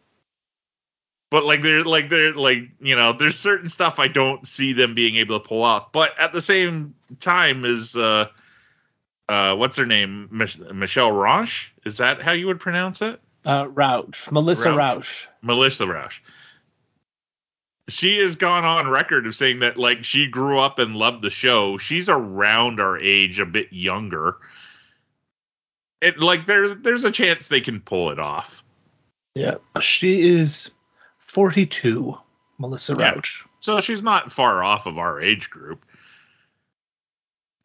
But like they're like they're like you know there's certain stuff I don't see them being able to pull off. But at the same time is uh uh what's her name Mich- Michelle Rauch is that how you would pronounce it? Uh, Roush. Melissa Roush. Roush. Melissa Rauch. She has gone on record of saying that like she grew up and loved the show. She's around our age, a bit younger. It like there's there's a chance they can pull it off. Yeah. She is 42. Melissa Yeah. Rouch. So she's not far off of our age group.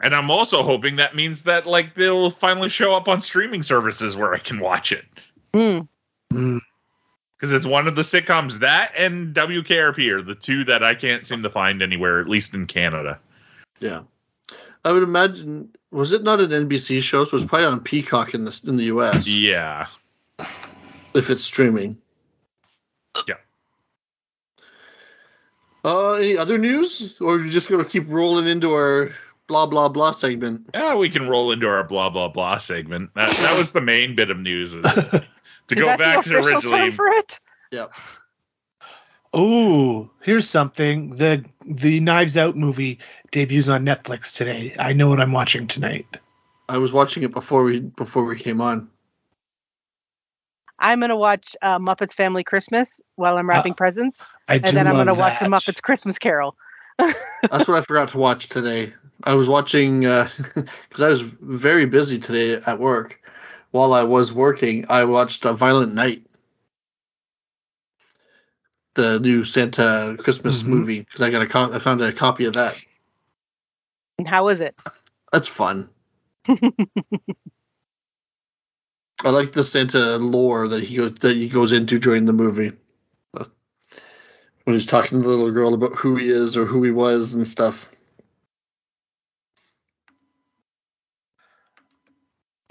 And I'm also hoping that means that like they'll finally show up on streaming services where I can watch it. Hmm. Mm. Because it's one of the sitcoms that and WKRP are the two that I can't seem to find anywhere, at least in Canada. Yeah, I would imagine. Was it not an NBC show? So it's probably on Peacock in the in the US Yeah. if it's streaming. Yeah. Uh, any other news, or are you just going to keep rolling into our blah blah blah segment? Yeah, we can roll into our blah blah blah segment. That, that was the main bit of news. Is to Is go that back the to official term originally. for it? Yep. Oh, here's something. The the Knives Out movie debuts on Netflix today. I know what I'm watching tonight. I was watching it before we before we came on. I'm gonna watch uh, Muppets Family Christmas while I'm wrapping presents, I do and then I'm gonna watch the. Muppets Christmas Carol. That's what I forgot to watch today. I was watching because I was very busy today at work. While I was working, I watched a Violent Night, the new Santa Christmas Mhm. movie. Because I got a co- I found a copy of that. And how is it? That's fun. I like the Santa lore that he goes that he goes into during the movie. When he's talking to the little girl about who he is or who he was and stuff.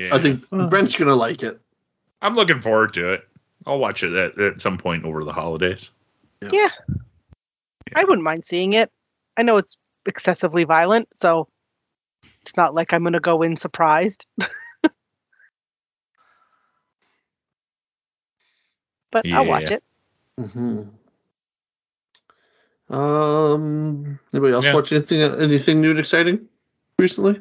Yeah. I think. Brent's gonna like it. I'm looking forward to it. I'll watch it at, at some point over the holidays. Yeah, I wouldn't mind seeing it. I know it's excessively violent, so it's not like I'm gonna go in surprised. but I'll watch Yeah. it. hmm Um. Anybody else Yeah. watch anything? Anything new and exciting recently?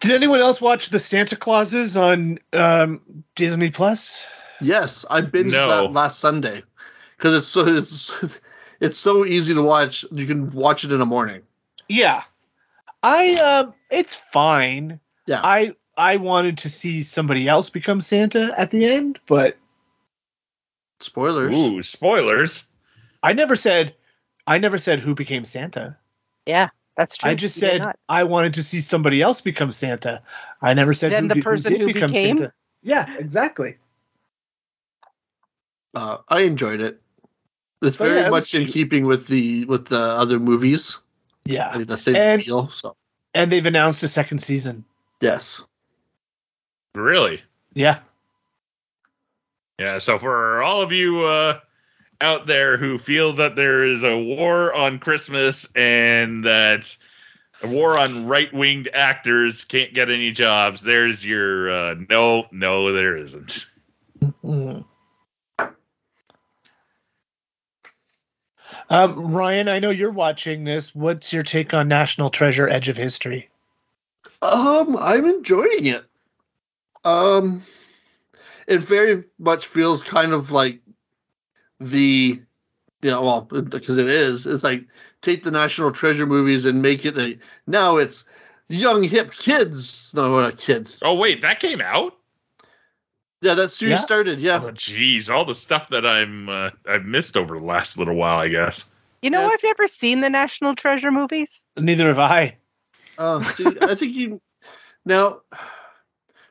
Did anyone else watch the Santa Clauses on um, Disney Plus? Yes, I binged No. that last Sunday because it's so it's it's so easy to watch. You can watch it in the morning. Yeah, I um, it's fine. Yeah. I I wanted to see somebody else become Santa at the end, but Spoilers. Ooh, spoilers. I never said I never said who became Santa. Yeah, that's true. I just You said. I wanted to see somebody else become Santa. I never said Then who the did- person did who become became? Santa. Yeah, exactly. Uh, I enjoyed it. It's Oh, very yeah, it much in keeping with the with the other movies. Yeah, Like the same And- feel. So and they've announced a second season. yes. Really? Yeah, Yeah. So for all of you uh, out there who feel that there is a war on Christmas and that a war on right-winged actors can't get any jobs, there's your uh, no, no, there isn't. Mm. Um, Ryan, I know you're watching this. What's your take on National Treasure: Edge of History? Um, I'm enjoying it. Um, it very much feels kind of like the, you know, well, because it is. It's like take the National Treasure movies and make it a. Now it's young hip kids. No, not kids. Oh wait, that came out. Yeah, that series Yeah? started. Yeah, Oh, geez, all the stuff that I'm uh, I've missed over the last little while, I guess. You know, Yeah. I've never seen the National Treasure movies. Neither have I. Um, see, I think you now.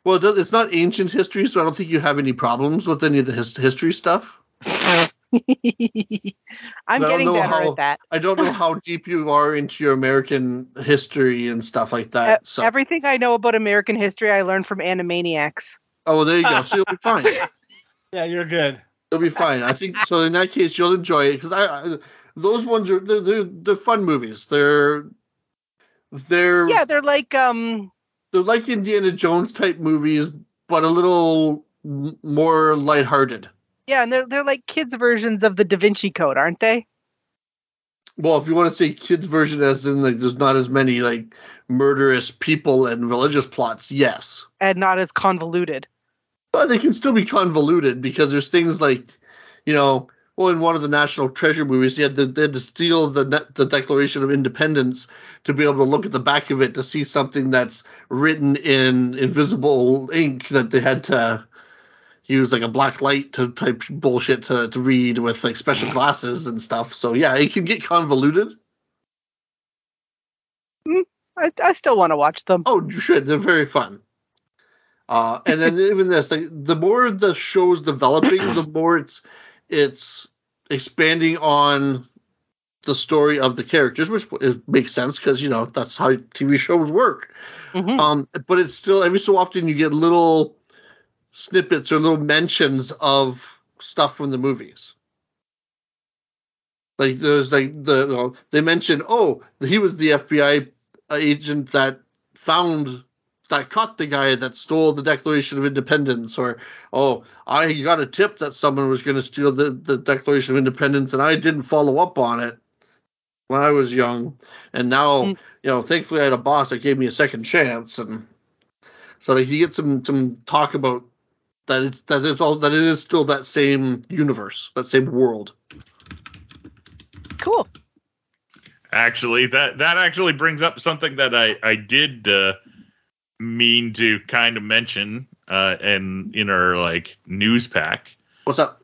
Well, it's not ancient history, so I don't think you have any problems with any of the his, history stuff. I'm getting know better how- at that. I don't know how deep you are into your American history and stuff like that. So, Everything I know about American history, I learned from Animaniacs. oh, well, there you go. So you'll be fine. Yeah, you're good. You'll be fine. I think so. In that case, you'll enjoy it because I, I those ones are they're, they're they're fun movies. They're they're Yeah, they're like um they're like Indiana Jones type movies, but a little m- more lighthearted. Yeah, and they're they're like kids versions of the Da Vinci Code, aren't they? Well, if you want to say kids version, as in like there's not as many like murderous people and religious plots, yes, And not as convoluted. but they can still be convoluted because there's things like, you know, well, in one of the National Treasure movies, they had to, they had to steal the the Declaration of Independence to be able to look at the back of it to see something that's written in invisible ink that they had to use like a black light to type bullshit to, to read with like special glasses and stuff. So yeah, it can get convoluted. I, I still want to watch them. Oh, you should. They're very fun. Uh, and then even this, like the more the show's developing, the more it's it's expanding on the story of the characters, which is, makes sense because you know that's how TV shows work. Mhm. Um, but it's still every so often you get little snippets or little mentions of stuff from the movies. Like there's like the you know, they mention oh he was the FBI agent that found that caught the guy that stole the Declaration of Independence, or oh, I got a tip that someone was going to steal the, the Declaration of Independence, and I didn't follow up on it when I was young, and now Mm. you know, thankfully I had a boss that gave me a second chance, and so like, you get some some talk about that it's that it's all that it is still that same universe, that same world. Cool. Actually, that that actually brings up something that I I did uh, mean to kind of mention uh, in in our like news pack. What's up?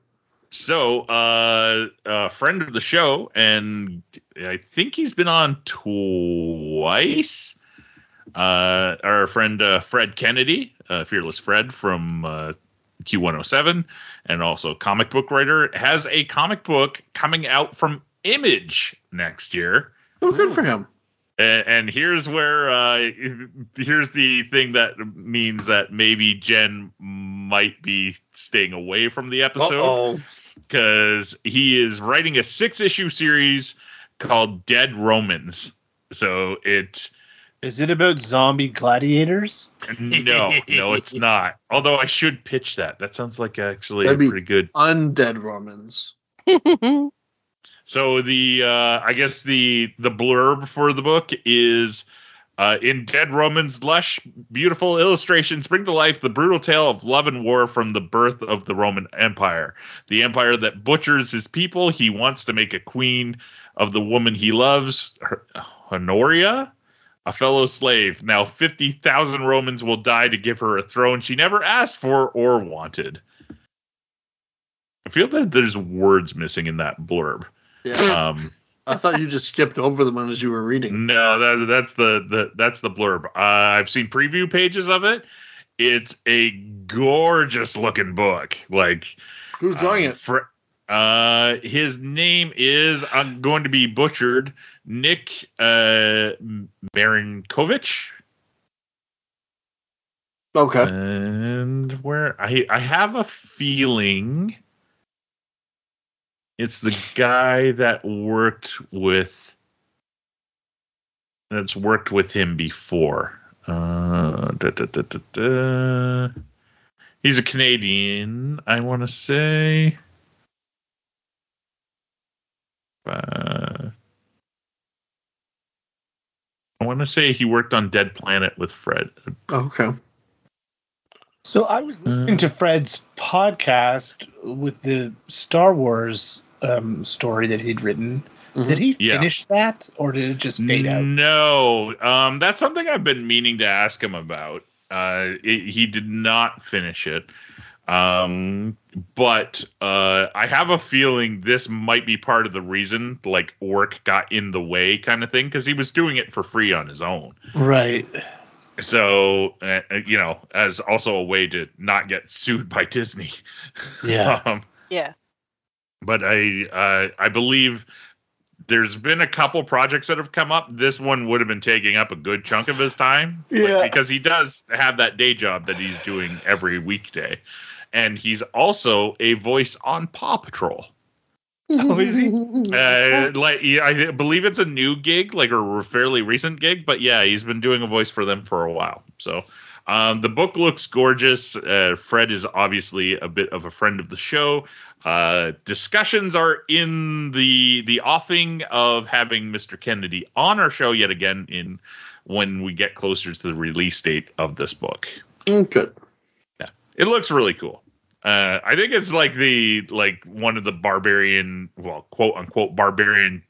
So, uh, a friend of the show, and I think he's been on twice. Uh, our friend uh, Fred Kennedy, uh, Fearless Fred from uh, Q107, and also comic book writer, has a comic book coming out from Image next year. Oh, good for him. And, and here's where uh, here's the thing that means that maybe Jen might be staying away from the episode because he is writing a six issue series called Dead Romans. So it Is it about zombie gladiators? no no it's not. Although I should pitch that. That sounds like actually That'd be- pretty good. Undead Romans. So the uh, I guess the the blurb for the book is uh, in Dead Romans, lush, beautiful illustrations bring to life the brutal tale of love and war from the birth of the Roman Empire. The empire that butchers his people. He wants to make a queen of the woman he loves, Her- Honoria, a fellow slave. Now fifty thousand Romans will die to give her a throne she never asked for or wanted. I feel that there's words missing in that blurb. Yeah. Um, I thought you just skipped over them as you were reading. no, that, that's the, the that's the blurb. Uh, I've seen preview pages of it. It's a gorgeous looking book. Like Who's drawing uh, it? Uh, his name is I'm going to be butchered. Nick uh, Marinkovich. Okay. And where I I have a feeling it's the guy that worked with that's worked with him before. Uh, da, da, da, da, da. He's a Canadian, I want to say. Uh, I want to say he worked on Dead Planet with Fred. Okay. So I was listening to Fred's podcast with the Star Wars um, story that he'd written. Mhm. Did he Yeah. finish that, or did it just fade out? No, um, that's something I've been meaning to ask him about. Uh, it, he did not finish it. Um, but uh, I have a feeling this might be part of the reason, like work got in the way, kind of thing, because he was doing it for free on his own. Right. So, uh, you know, as also a way to not get sued by Disney. Yeah. um, Yeah. but I uh, I believe there's been a couple projects that have come up. This one would have been taking up a good chunk of his time, like, Yeah. because he does have that day job that he's doing every weekday, and he's also a voice on Paw Patrol. Oh, is he? Uh, like yeah, I believe it's a new gig, like a fairly recent gig, but yeah, he's been doing a voice for them for a while. So. Um, the book looks gorgeous. Uh, Fred is obviously a bit of a friend of the show. Uh, discussions are in the the offing of having Mr. Kennedy on our show yet again in when we get closer to the release date of this book. Mm, Good. It looks really cool. Uh, I think it's like the like one of the barbarian, well, quote unquote barbarian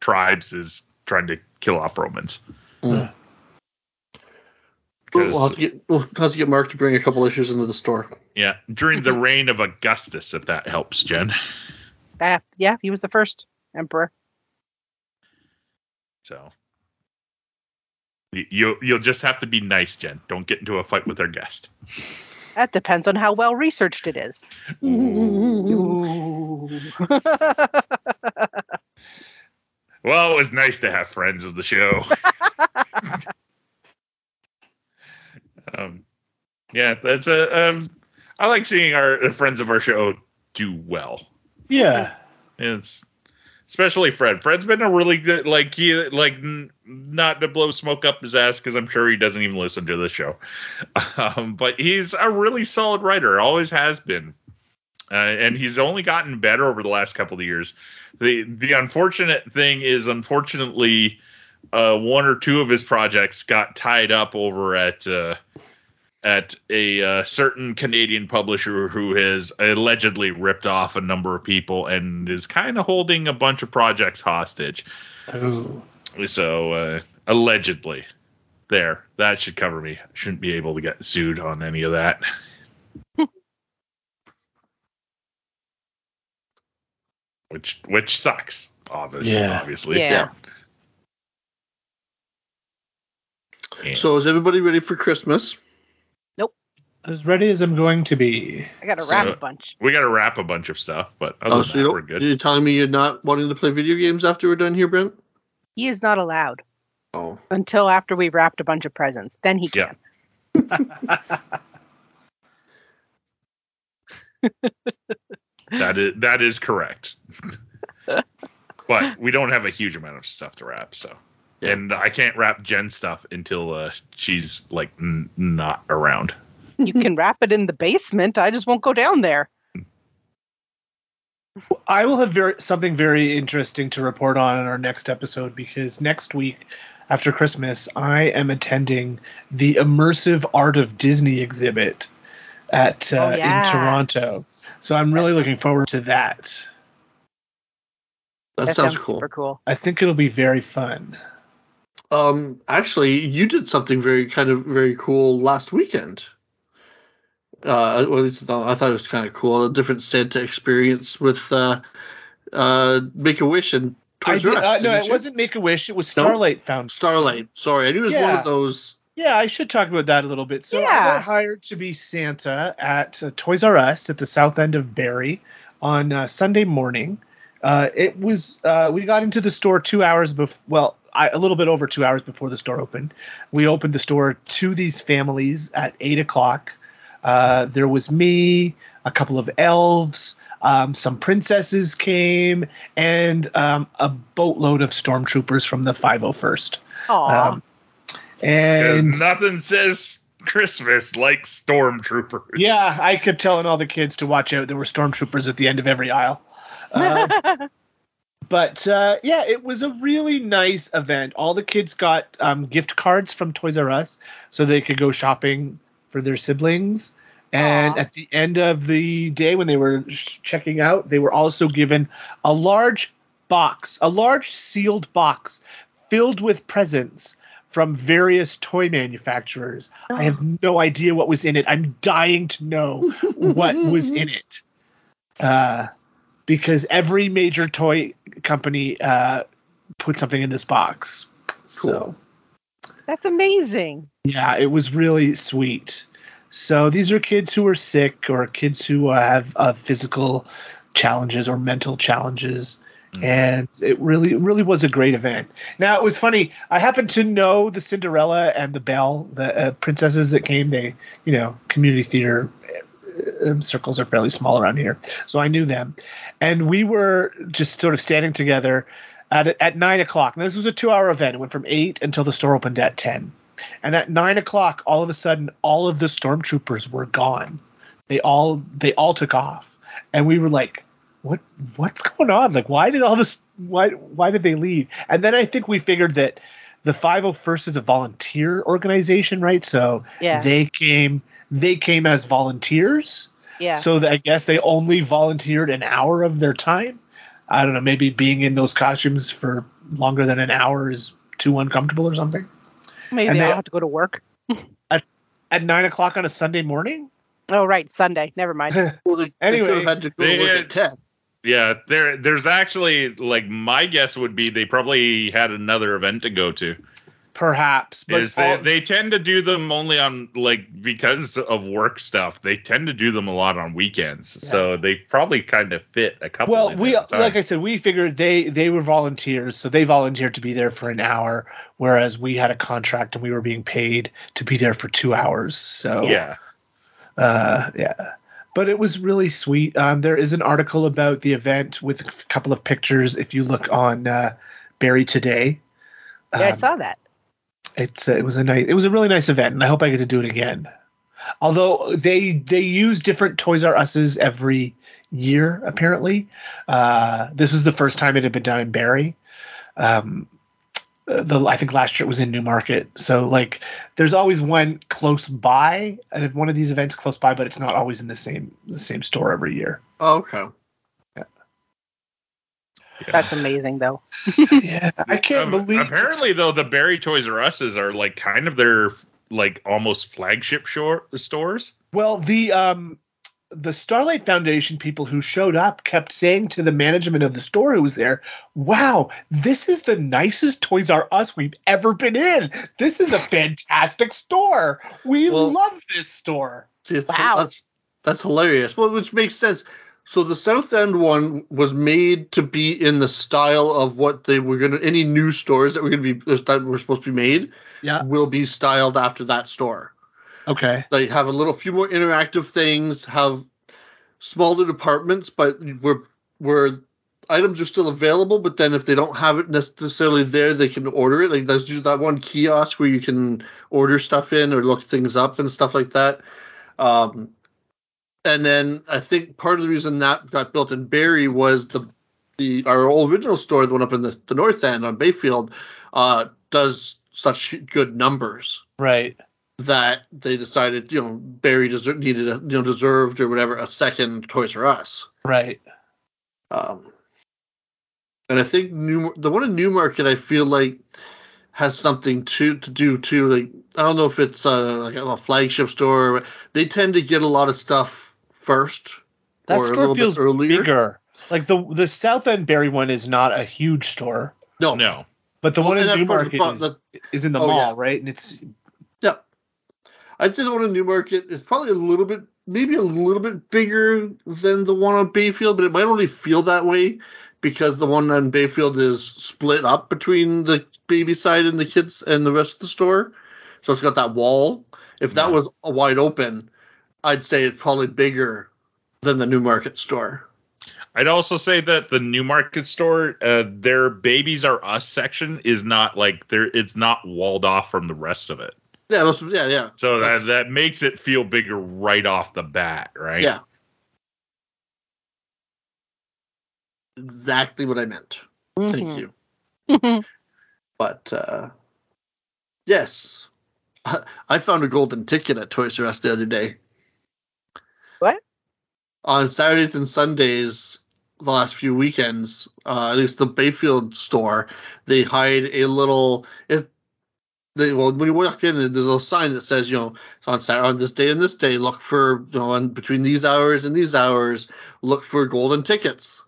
tribes is trying to kill off Romans. Mm. 'Cause- We'll have, to get, we'll have to get Mark to bring a couple issues into the store. yeah, during the reign of Augustus, if that helps, Jen. Ah, yeah, he was the first emperor. So you you'll just have to be nice, Jen. Don't get into a fight with our guest. That depends on how well researched it is. Well, it was nice to have friends of the show. um, yeah, that's a. Um, I like seeing our friends of our show do well. Yeah. It's especially Fred. Fred's been a really good, like he, like n- not to blow smoke up his ass because I'm sure he doesn't even listen to the show. Um, but he's a really solid writer. Always has been, uh, and he's only gotten better over the last couple of years. the The unfortunate thing is, unfortunately, uh, one or two of his projects got tied up over at. Uh, at a uh, certain Canadian publisher who has allegedly ripped off a number of people and is kind of holding a bunch of projects hostage. Ooh. So uh, allegedly, there that should cover me. Shouldn't be able to get sued on any of that. which which sucks. Obviously, Yeah. obviously. Yeah. Yeah. So is everybody ready for Christmas? As ready as I'm going to be. I got to So- wrap a bunch. we got to wrap a bunch of stuff, but other Oh, than so you that, we're don't, good. you're telling me you're not wanting to play video games after we're done here, Brent? He is not allowed Oh, until after we wrapped a bunch of presents. Then he Yeah. can. That is that is correct. but we don't have a huge amount of stuff to wrap, so Yeah. and I can't wrap Jen stuff until uh, she's like n- not around. You can wrap it in the basement. I just won't go down there. I will have very something very interesting to report on in our next episode because next week after Christmas I am attending the immersive art of Disney exhibit at uh, Oh, yeah. in Toronto. So I'm really looking forward to that. that, sounds, cool. Super cool. I think it'll be very fun. Um, actually, you did something very kind of very cool last weekend. Uh, well, I thought it was kind of cool. A different Santa experience with uh, uh, Make a Wish and Toys R Us. uh, no, it you? wasn't Make a Wish. It was No? Starlight Found. Starlight. Sorry, I knew it was one of those. Yeah, I should talk about that a little bit. So I got hired to be Santa at uh, Toys R Us at the south end of Barrie on uh, Sunday morning. Uh, it was uh, we got into the store two hours before. Well, I, a little bit over two hours before the store opened. We opened the store to these families at eight o'clock. Uh, there was me, a couple of elves, um, some princesses came, and um, a boatload of stormtroopers from the 501st. Aw. Um, and nothing says Christmas like stormtroopers. Yeah, I kept telling all the kids to watch out. There were stormtroopers at the end of every aisle. Uh, but uh, yeah, it was a really nice event. All the kids got um, gift cards from Toys R Us so they could go shopping for their siblings. And Aw. at the end of the day, when they were sh- checking out, they were also given a large box, a large sealed box filled with presents from various toy manufacturers. I have no idea what was in it. I'm dying to know what was in it. Uh, because every major toy company uh, put something in this box. So, That's amazing. yeah, it was really sweet. So these are kids who are sick or kids who uh, have uh, physical challenges or mental challenges. Mhm. And it really, really was a great event. Now it was funny. I happen to know the Cinderella and the Belle, the uh, princesses that came. They, you know, community theater uh, um, circles are fairly small around here, so I knew them. And we were just sort of standing together at at nine o'clock. Now this was a two-hour event. It went from eight until the store opened at ten. And at nine o'clock, all of a sudden, all of the stormtroopers were gone. They all they all took off, and we were like, "What? What's going on? Like, why did all this? Why? Why did they leave?" And then I think we figured that the 501st is a volunteer organization, right? So Yeah. they came they came as volunteers. Yeah. So I guess they only volunteered an hour of their time. I don't know. Maybe being in those costumes for longer than an hour is too uncomfortable or something. Maybe and I'll they- have to go to work. At nine o'clock on a Sunday morning. Oh, right. Sunday. Never mind. Well, they, Anyway, they could have had to go they to work had- at ten. Yeah, there there's actually like my guess would be they probably had another event to go to. Perhaps, but is they, all- they tend to do them only on like because of work stuff. They tend to do them a lot on weekends, so they probably kind of fit a couple. well, we at a time. like I said, we figured they they were volunteers, so they volunteered to be there for an hour, whereas we had a contract and we were being paid to be there for two hours. So yeah, uh, yeah. But it was really sweet. Um, there is an article about the event with a couple of pictures. If you look on uh, Barrie Today, Yeah, I Um, saw that. It's uh, it was a nice it was a really nice event, and I hope I get to do it again. Although they they use different Toys R Us's every year, apparently. Uh, this was the first time it had been done in Barrie. Um, the I think last year it was in Newmarket. So like, there's always one close by, and one of these events close by, but it's not always in the same the same store every year. Oh, okay. That's amazing, though. yeah, I can't Um, believe. apparently though the Barrie Toys R Us's are like kind of their like almost flagship shore, the stores. Well, the um the Starlight Foundation people who showed up kept saying to the management of the store who was there, "Wow, this is the nicest Toys R Us we've ever been in. This is a fantastic store. We Well- love this store." See, Wow. that's that's hilarious. Well, which makes sense. So the South End one was made to be in the style of what they were gonna. Any new stores that were gonna be that were supposed to be made Yeah. will be styled after that store. Okay. They have a little few more interactive things, have smaller departments, but where where items are still available. But then if they don't have it necessarily there, they can order it. Like there's that one kiosk where you can order stuff in or look things up and stuff like that. Um, and then I think part of the reason that got built in Barrie was the the our old original store, the one up in the, the north end on Bayfield, uh, does such good numbers Right. that they decided, you know, Barrie deserved, needed, a, you know, deserved or whatever a second Toys R Us. Right. Um, and I think New the one in Newmarket, I feel like has something to to do too. Like I don't know if it's uh, like a flagship store. But they tend to get a lot of stuff first. That or a store bit feels earlier. bigger. Like the the South End Barrie one is not a huge store, No, No, but the Well, one in that's part Newmarket the is, pro- that- is in the Oh, mall, yeah. right? And it's Yeah. I'd say the one in Newmarket is probably a little bit, maybe a little bit bigger than the one on Bayfield, but it might only feel that way because the one on Bayfield is split up between the baby side and the kids and the rest of the store. So it's got that wall. If that Yeah. was a wide open, I'd say it's probably bigger than the Newmarket store. I'd also say that the Newmarket store, uh, their Babies R Us section is not like there. It's not walled off from the rest of it, Yeah, that's, yeah, yeah. so that that makes it feel bigger right off the bat, right? Yeah. Exactly what I meant. Thank Mhm. you. But uh, yes, I found a golden ticket at Toys R Us the other day. On Saturdays and Sundays, the last few weekends, uh, at least the Bayfield store, they hide a little. It, they well when you walk in, there's a sign that says, you know, on Saturday, on this day and this day, look for you know, between these hours and these hours, look for golden tickets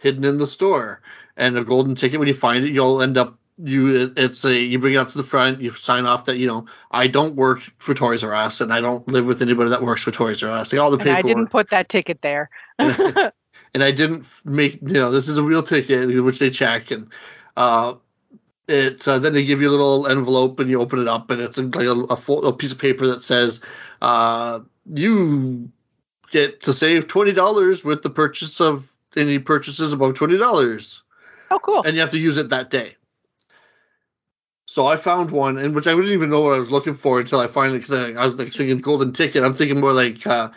hidden in the store. And a golden ticket, when you find it, you'll end up you it's a you bring it up to the front, you sign off that you know I don't work for Toys R Us and I don't live with anybody that works for Toys R Us. Like all the paperwork And I didn't put that ticket there. and I didn't make you know this is a real ticket which they check and uh it uh, then they give you a little envelope and you open it up and it's like a, a, full, a piece of paper that says uh you get to save twenty dollars with the purchase of any purchases above twenty dollars oh, cool. and you have to use it that day. So I found one, in which I didn't even know what I was looking for until I finally. Cause I, I was like thinking golden ticket. I'm thinking more like uh,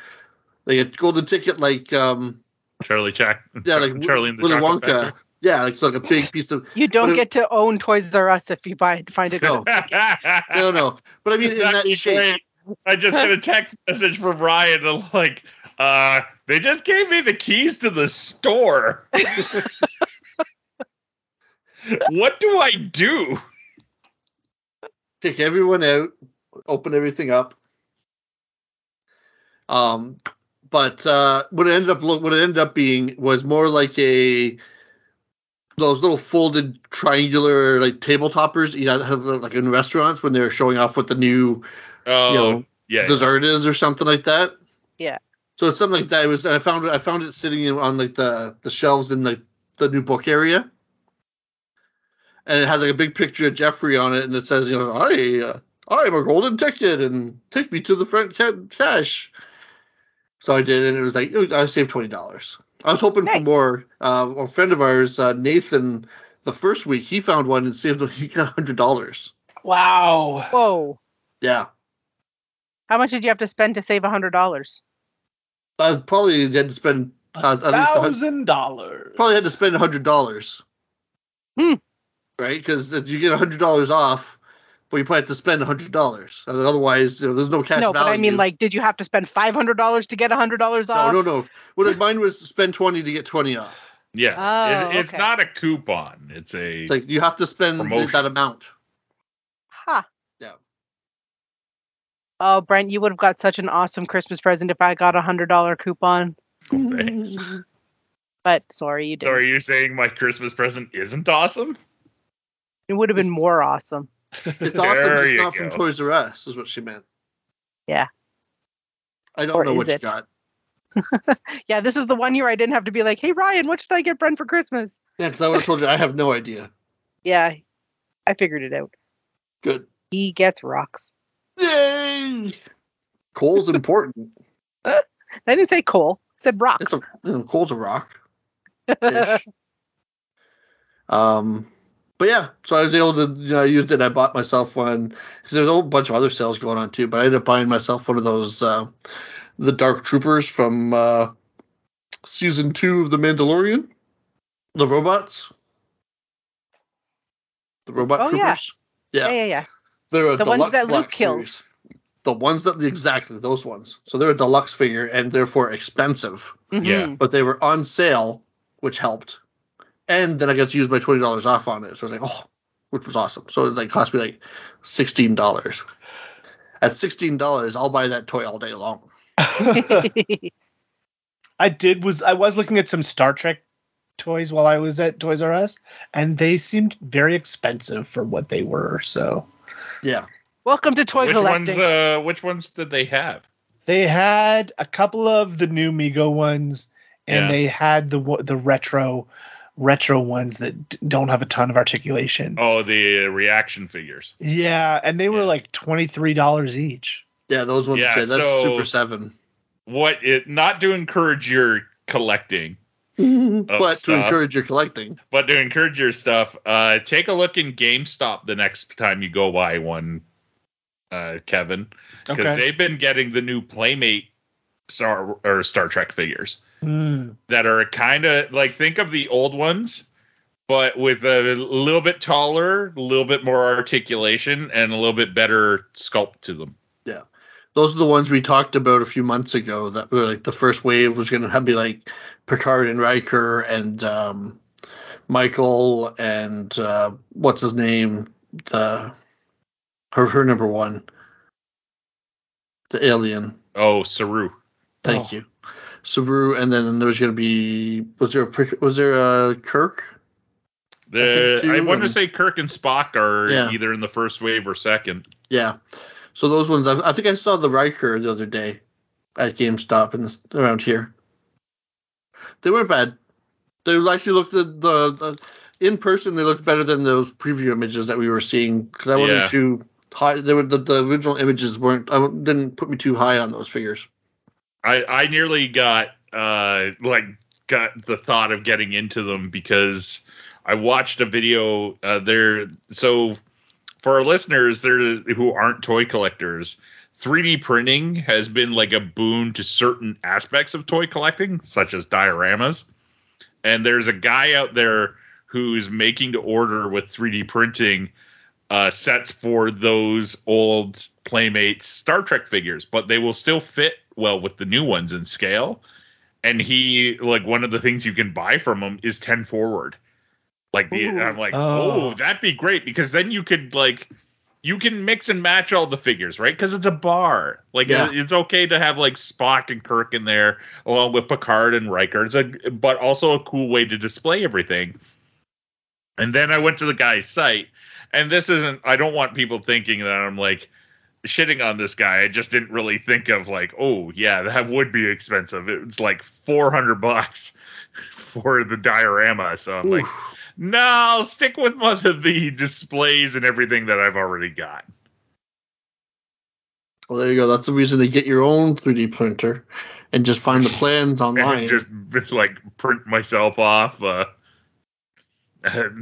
like a golden ticket, like um, Charlie Jack. yeah, like Charlie and the Willy Chocolate Wonka. Factory. Yeah, like, it's like a big piece of You don't but it- get to own Toys R Us if you buy find it. no, no, no. But I mean, in That'd that be shape. I just get a text message from Ryan and like, uh, they just gave me the keys to the store. what do I do? Take everyone out, open everything up. Um, but uh, what it ended up look, what it ended up being was more like a those little folded triangular like table toppers you know have like in restaurants when they're showing off what the new Oh, you know yeah. dessert is or something like that. Yeah. So it's something like that. It was and I found it I found it sitting on like the the shelves in the the new book area. And it has like a big picture of Geoffrey on it, and it says, you know, I, uh, I have a golden ticket, and take me to the front ca- cash. So I did, and it was like I saved twenty dollars. I was hoping for more. Uh, a friend of ours, uh, Nathan, the first week he found one and saved he got hundred dollars. Wow. Whoa. Yeah, How much did you have to spend to save a hundred dollars? I probably had to spend A Uh, at least a hun- thousand dollars. probably had to spend hundred dollars. Hmm. Right, because you get hundred dollars off, but you probably have to spend hundred dollars. Otherwise, you know, there's no cash no, value. but I mean, like, did you have to spend five hundred dollars to get a hundred dollars no, off? no, no. No. What mine was spend twenty to get twenty off. yeah. Oh, It- it's okay. not a coupon. It's a. It's like you have to spend Promotion. that amount. Ha. Yeah. Oh, Brent, you would have got such an awesome Christmas present if I got a hundred dollar coupon. Oh, thanks. But sorry, you So didn't. are you saying my Christmas present isn't awesome? It would have been more awesome. It's awesome, just you not from. Toys R Us, is what she meant. Yeah. I don't Or know what is you it? got. Yeah, this is the one year I didn't have to be like, "Hey, Ryan, what should I get Brent for Christmas?" Yeah, because I would have told you I have no idea. Yeah, I figured it out. Good. He gets rocks. Yay! Coal's important. I didn't say coal. I said rocks. It's a you know, coal's a rock. Um, but yeah, so I was able to, you know, I used it. I bought myself one because there's a whole bunch of other sales going on too. But I ended up buying myself one of those, uh, the Dark Troopers from uh, season two of The Mandalorian, the robots, the robot Oh, yeah. troopers. yeah, Yeah, yeah, yeah. they're a The ones that Luke kills. series. The ones that exactly those ones. So they're a deluxe figure and therefore expensive Mhm. Yeah. but they were on sale, which helped. And then I got to use my twenty dollars off on it, so I was like, oh, which was awesome. So it like cost me like sixteen dollars. At sixteen dollars, I'll buy that toy all day long. I did was I was looking at some Star Trek toys while I was at Toys R Us, and they seemed very expensive for what they were. So Yeah, Welcome to toy which ones? collecting. Uh, which ones did they have? they had a couple of the new Mego ones, and Yeah. they had the the retro retro ones that d- don't have a ton of articulation. Oh, the uh, reaction figures. Yeah, and they were Yeah. like twenty three dollars each. yeah, those ones. Yeah, Yeah, that's so- Super Seven. What it not to encourage your collecting, but to encourage your collecting. but to encourage your stuff, uh, take a look in GameStop the next time you go buy one, uh, Kevin, because Okay. they've been getting the new Playmate Star or Star Trek figures Mm. that are kind of like think of the old ones, but with a little bit taller, a little bit more articulation, and a little bit better sculpt to them. Yeah, those are the ones we talked about a few months ago. That were like the first wave was going to be like Picard and Riker and um, Michael and uh, what's his name, the Her, her number one. The alien. Oh, Saru. Thank Oh. you. Saru, and then there was going to be was there a was there a Kirk? The, think I, want to say Kirk and Spock are Yeah. either in the first wave or second. Yeah. So those ones, I, I think I saw the Riker the other day at GameStop and around here. They weren't bad. They actually looked the, the, the in person. They looked better than those preview images that we were seeing because I wasn't Yeah. too high. They were the, the original images weren't. I didn't put me too high on those figures. I I nearly got uh like got the thought of getting into them because I watched a video uh there so for our listeners there who aren't toy collectors 3D printing has been like a boon to certain aspects of toy collecting such as dioramas. And there's a guy out there who's making to order with 3D printing uh, sets for those old Playmates Star Trek figures, but they will still fit well with the new ones in scale. And he like one of the things you can buy from him is 10 forward. Like the Ooh. I'm like, Oh. oh, that'd be great because then you could like you can mix and match all the figures, right? Because it's a bar. Like Yeah. it's okay to have like Spock and Kirk in there along with Picard and Riker. It's a, but also a cool way to display everything. And then I went to the guy's site, and this isn't. I don't want people thinking that I'm like shitting on this guy. I just didn't really think of like, oh yeah, that would be expensive. It's like 400 bucks for the diorama. So I'm like, no, I'll stick with one of the displays and everything that I've already got. Well, there you go. That's the reason to get your own 3D printer and just find the plans online. And just like print myself off uh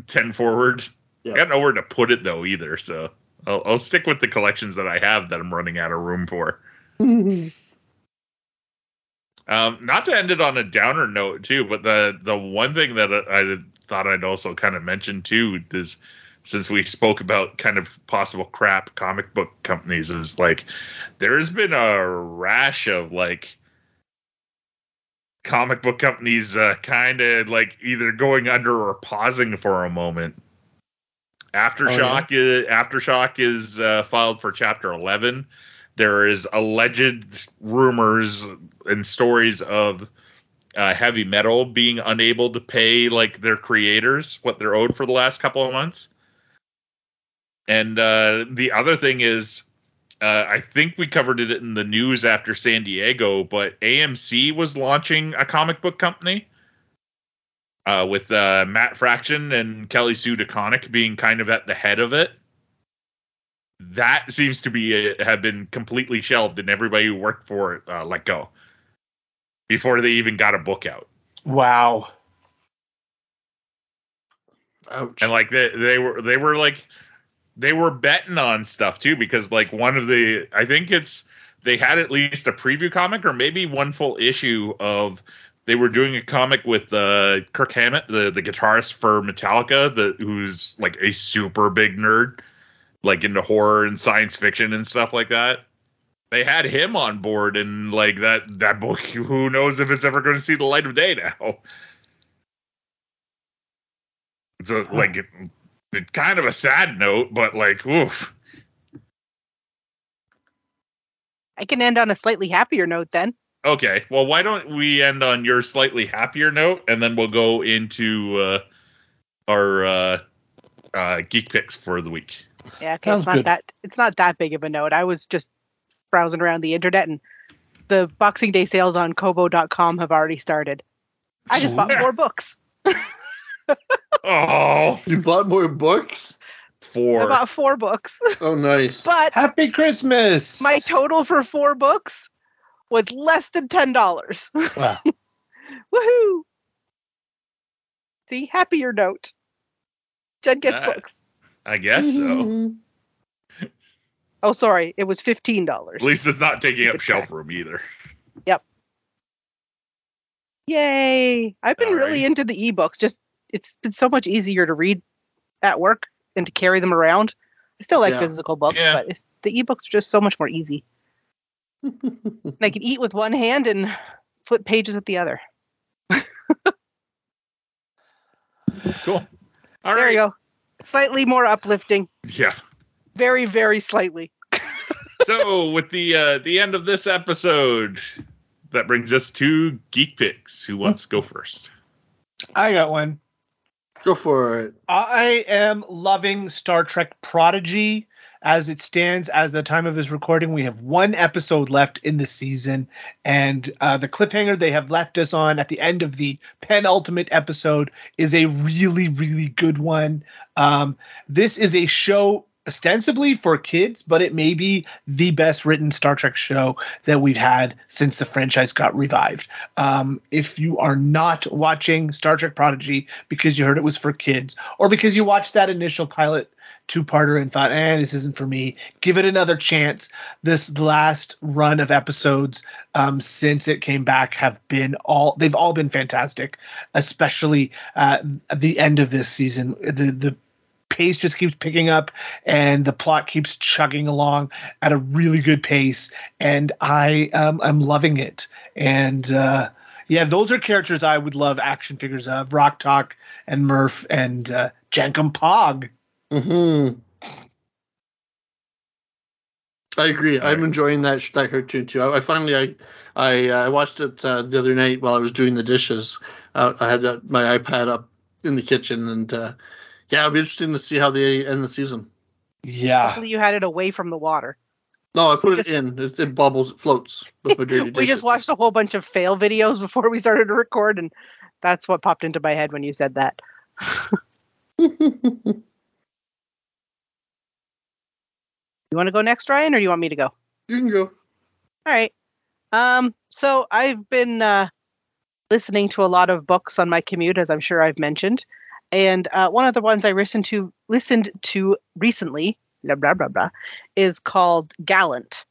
10 forward. Yeah. I got nowhere to put it though either, so I'll, I'll stick with the collections that I have that I'm running out of room for. Um, not to end it on a downer note too, but the the one thing that I, I thought I'd also kind of mention too is since we spoke about kind of possible crap comic book companies is like there's been a rash of like comic book companies uh, kind of like either going under or pausing for a moment. Aftershock is Aftershock is uh, filed for Chapter 11. There is alleged rumors and stories of uh, heavy metal being unable to pay like their creators what they're owed for the last couple of months. And uh, the other thing is, uh, I think we covered it in the news after San Diego, but AMC was launching a comic book company uh, with uh, Matt Fraction and Kelly Sue DeConnick being kind of at the head of it. That seems to be uh, have been completely shelved, and everybody who worked for it uh, let go before they even got a book out. Wow. Ouch. and like they they were they were like they were betting on stuff too because like one of the I think it's they had at least a preview comic or maybe one full issue of they were doing a comic with uh Kirk Hammett the the guitarist for Metallica the who's like a super big nerd like into horror and science fiction and stuff like that. They had him on board and like that that book who knows if it's ever going to see the light of day now. It's a, like it, it's kind of a sad note but like oof. I can end on a slightly happier note then. Okay well why don't we end on your slightly happier note and then we'll go into uh our uh uh geek picks for the week Yeah, okay, Sounds it's not good. that it's not that big of a note. I was just browsing around the internet and the Boxing Day sales on Kobo.com have already started. I just bought four books. oh you bought more books? I four bought four books, Oh, nice. but Happy Christmas. my total for four books was less than ten dollars. Wow. Woohoo! See, happier note. Jen gets Nice. books. i guess so Oh, sorry, it was fifteen dollars. at least it's not taking up shelf room either Yep. Yay! I've been really Alrighty. into the ebooks. Just it's been so much easier to read at work and to carry them around. I still like Yeah. physical books, Yeah. but it's, the ebooks are just so much more easy. And I can eat with one hand and flip pages with the other. cool all there right you go. Slightly more uplifting. yeah very, very slightly. so with the uh, the end of this episode, that brings us to geek picks. Who wants to go first? I got one. Go for it. I am loving Star Trek Prodigy as it stands as the time of this recording. We have one episode left in the season, and uh, the cliffhanger they have left us on at the end of the penultimate episode is a really, really good one. Um, this is a show ostensibly for kids, but it may be the best written Star Trek show that we've had since the franchise got revived. Um, if you are not watching Star Trek Prodigy because you heard it was for kids, or because you watched that initial pilot two-parter and thought, "eh, this isn't for me," give it another chance. This last run of episodes um, since it came back have been all they've all been fantastic, especially uh, the end of this season. The the pace just keeps picking up and the plot keeps chugging along at a really good pace and i um, i'm loving it and uh, yeah those are characters i would love action figures of Rok-Tahk and Murf and uh, Jankom Pog Mm-hmm. I agree. All I'm right. enjoying that that cartoon too. I, I finally I I uh, watched it uh, the other night while I was doing the dishes. Uh, I had that, my iPad up in the kitchen, and uh, yeah, it'll be interesting to see how they end the season. yeah Hopefully you had it away from the water. No, I put it in. It, it bubbles. It floats with my dirty dishes. we just watched a whole bunch of fail videos before we started to record, and that's what popped into my head when you said that. You want to go next, Ryan, or do you want me to go? You can go. All right. Um, so I've been uh, listening to a lot of books on my commute, as I'm sure I've mentioned, and uh, one of the ones I listened to listened to recently, blah blah blah blah, is called Gallant,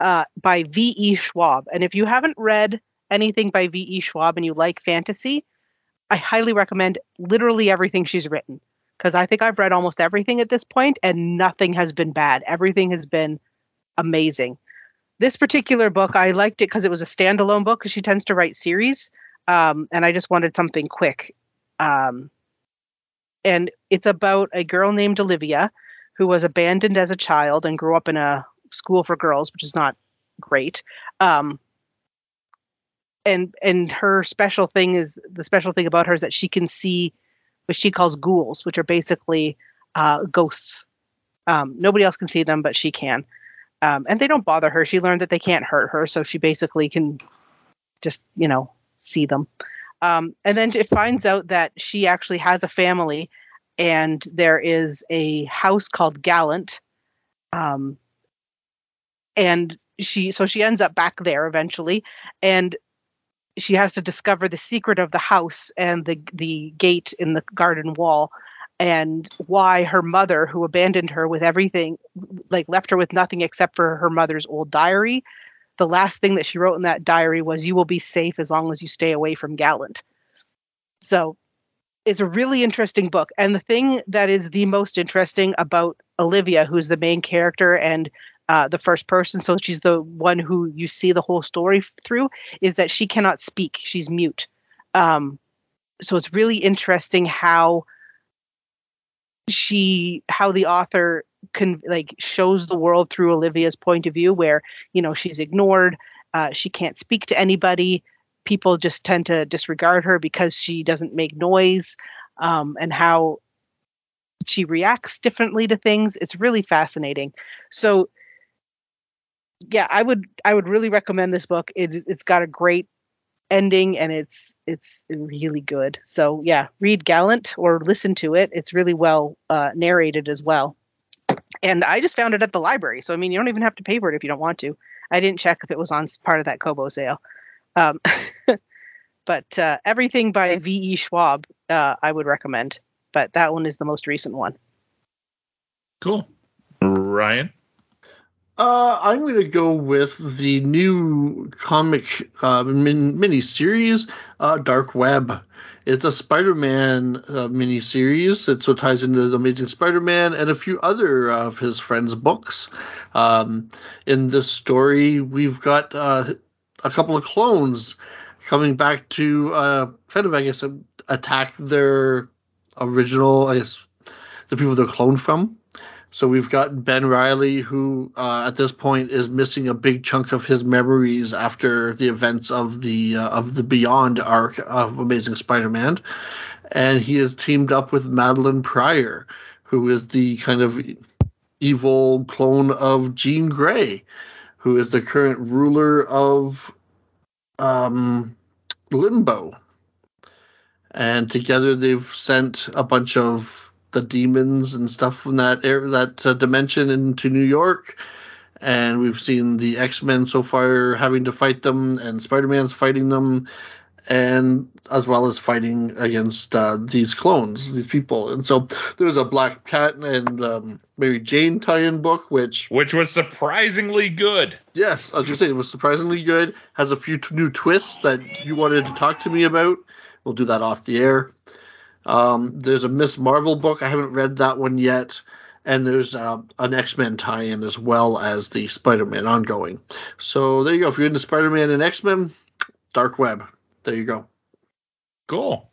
uh, by V. E. Schwab. And if you haven't read anything by V. E. Schwab and you like fantasy, I highly recommend literally everything she's written because I think I've read almost everything at this point, and nothing has been bad. Everything has been amazing. This particular book i liked it because it was a standalone book because she tends to write series um, and i just wanted something quick. Um, and it's about a girl named olivia who was abandoned as a child and grew up in a school for girls which is not great. Um, and and her special thing is the special thing about her is that she can see what she calls ghouls which are basically uh, ghosts um, nobody else can see them but she can um, and they don't bother her. She learned that they can't hurt her, so she basically can just, you know, see them. Um, and then it finds out that she actually has a family, and there is a house called Gallant. Um, and she, so she ends up back there eventually, and she has to discover the secret of the house and the the gate in the garden wall and why her mother who abandoned her with everything like left her with nothing except for her mother's old diary the last thing that she wrote in that diary was you will be safe as long as you stay away from gallant. So it's a really interesting book. And the thing that is the most interesting about olivia who's the main character and uh, the first person so she's the one who you see the whole story through is that she cannot speak. She's mute. Um, so it's really interesting how she how the author can like shows the world through Olivia's point of view where you know she's ignored uh, she can't speak to anybody. People just tend to disregard her because she doesn't make noise um, and how she reacts differently to things. It's really fascinating. So yeah i would i would really recommend this book. It, it's got a great ending and it's it's really good. So yeah read gallant or listen to it. It's really well uh, narrated as well. And i just found it at the library. So i mean you don't even have to pay for it if you don't want to. I didn't check if it was on part of that kobo sale. Um, but uh, everything by ve schwab uh, i would recommend. But that one is the most recent one. Cool. Ryan. Uh, I'm going to go with the new comic uh, min- mini series, uh, Dark Web. It's a Spider-Man uh, mini series. It's what ties into the Amazing Spider-Man and a few other of his friends' books. Um, in this story, we've got uh, a couple of clones coming back to uh, kind of, I guess, attack their original, I guess, the people they're cloned from. So we've got Ben Reilly, who uh, at this point is missing a big chunk of his memories after the events of the uh, of the Beyond arc of Amazing Spider-Man, and he is teamed up with Madelyne Pryor, who is the kind of evil clone of Jean Grey, who is the current ruler of um, Limbo. And together they've sent a bunch of the demons and stuff from that area, that uh, dimension into New York. And we've seen the X Men so far having to fight them, and Spider Man's fighting them, and as well as fighting against uh, these clones, these people. And so there's a Black Cat and um, Mary Jane tie-in book, which which was surprisingly good. yes, I was gonna say it was surprisingly good. Has a few t- new twists that you wanted to talk to me about. We'll do that off the air. Um, there's a Miss Marvel book. I haven't read that one yet. And there's uh, an X Men tie in as well as the Spider Man ongoing. So there you go. If you're into Spider Man and X Men, Dark Web. There you go. Cool.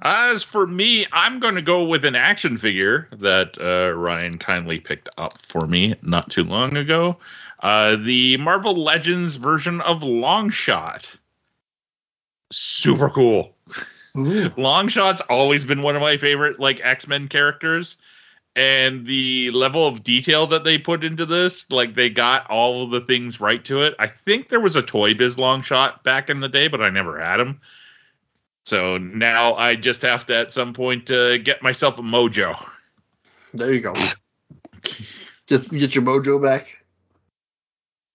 As for me, I'm going to go with an action figure that uh, Ryan kindly picked up for me not too long ago. Uh, the Marvel Legends version of Longshot. Super cool. Longshot's always been one of my favorite like X-Men characters. And the level of detail that they put into this, like they got all of the things right to it. I think there was a Toy Biz Longshot back in the day, but I never had him. So now I just have to at some point uh, get myself a mojo. There you go. Just get your mojo back.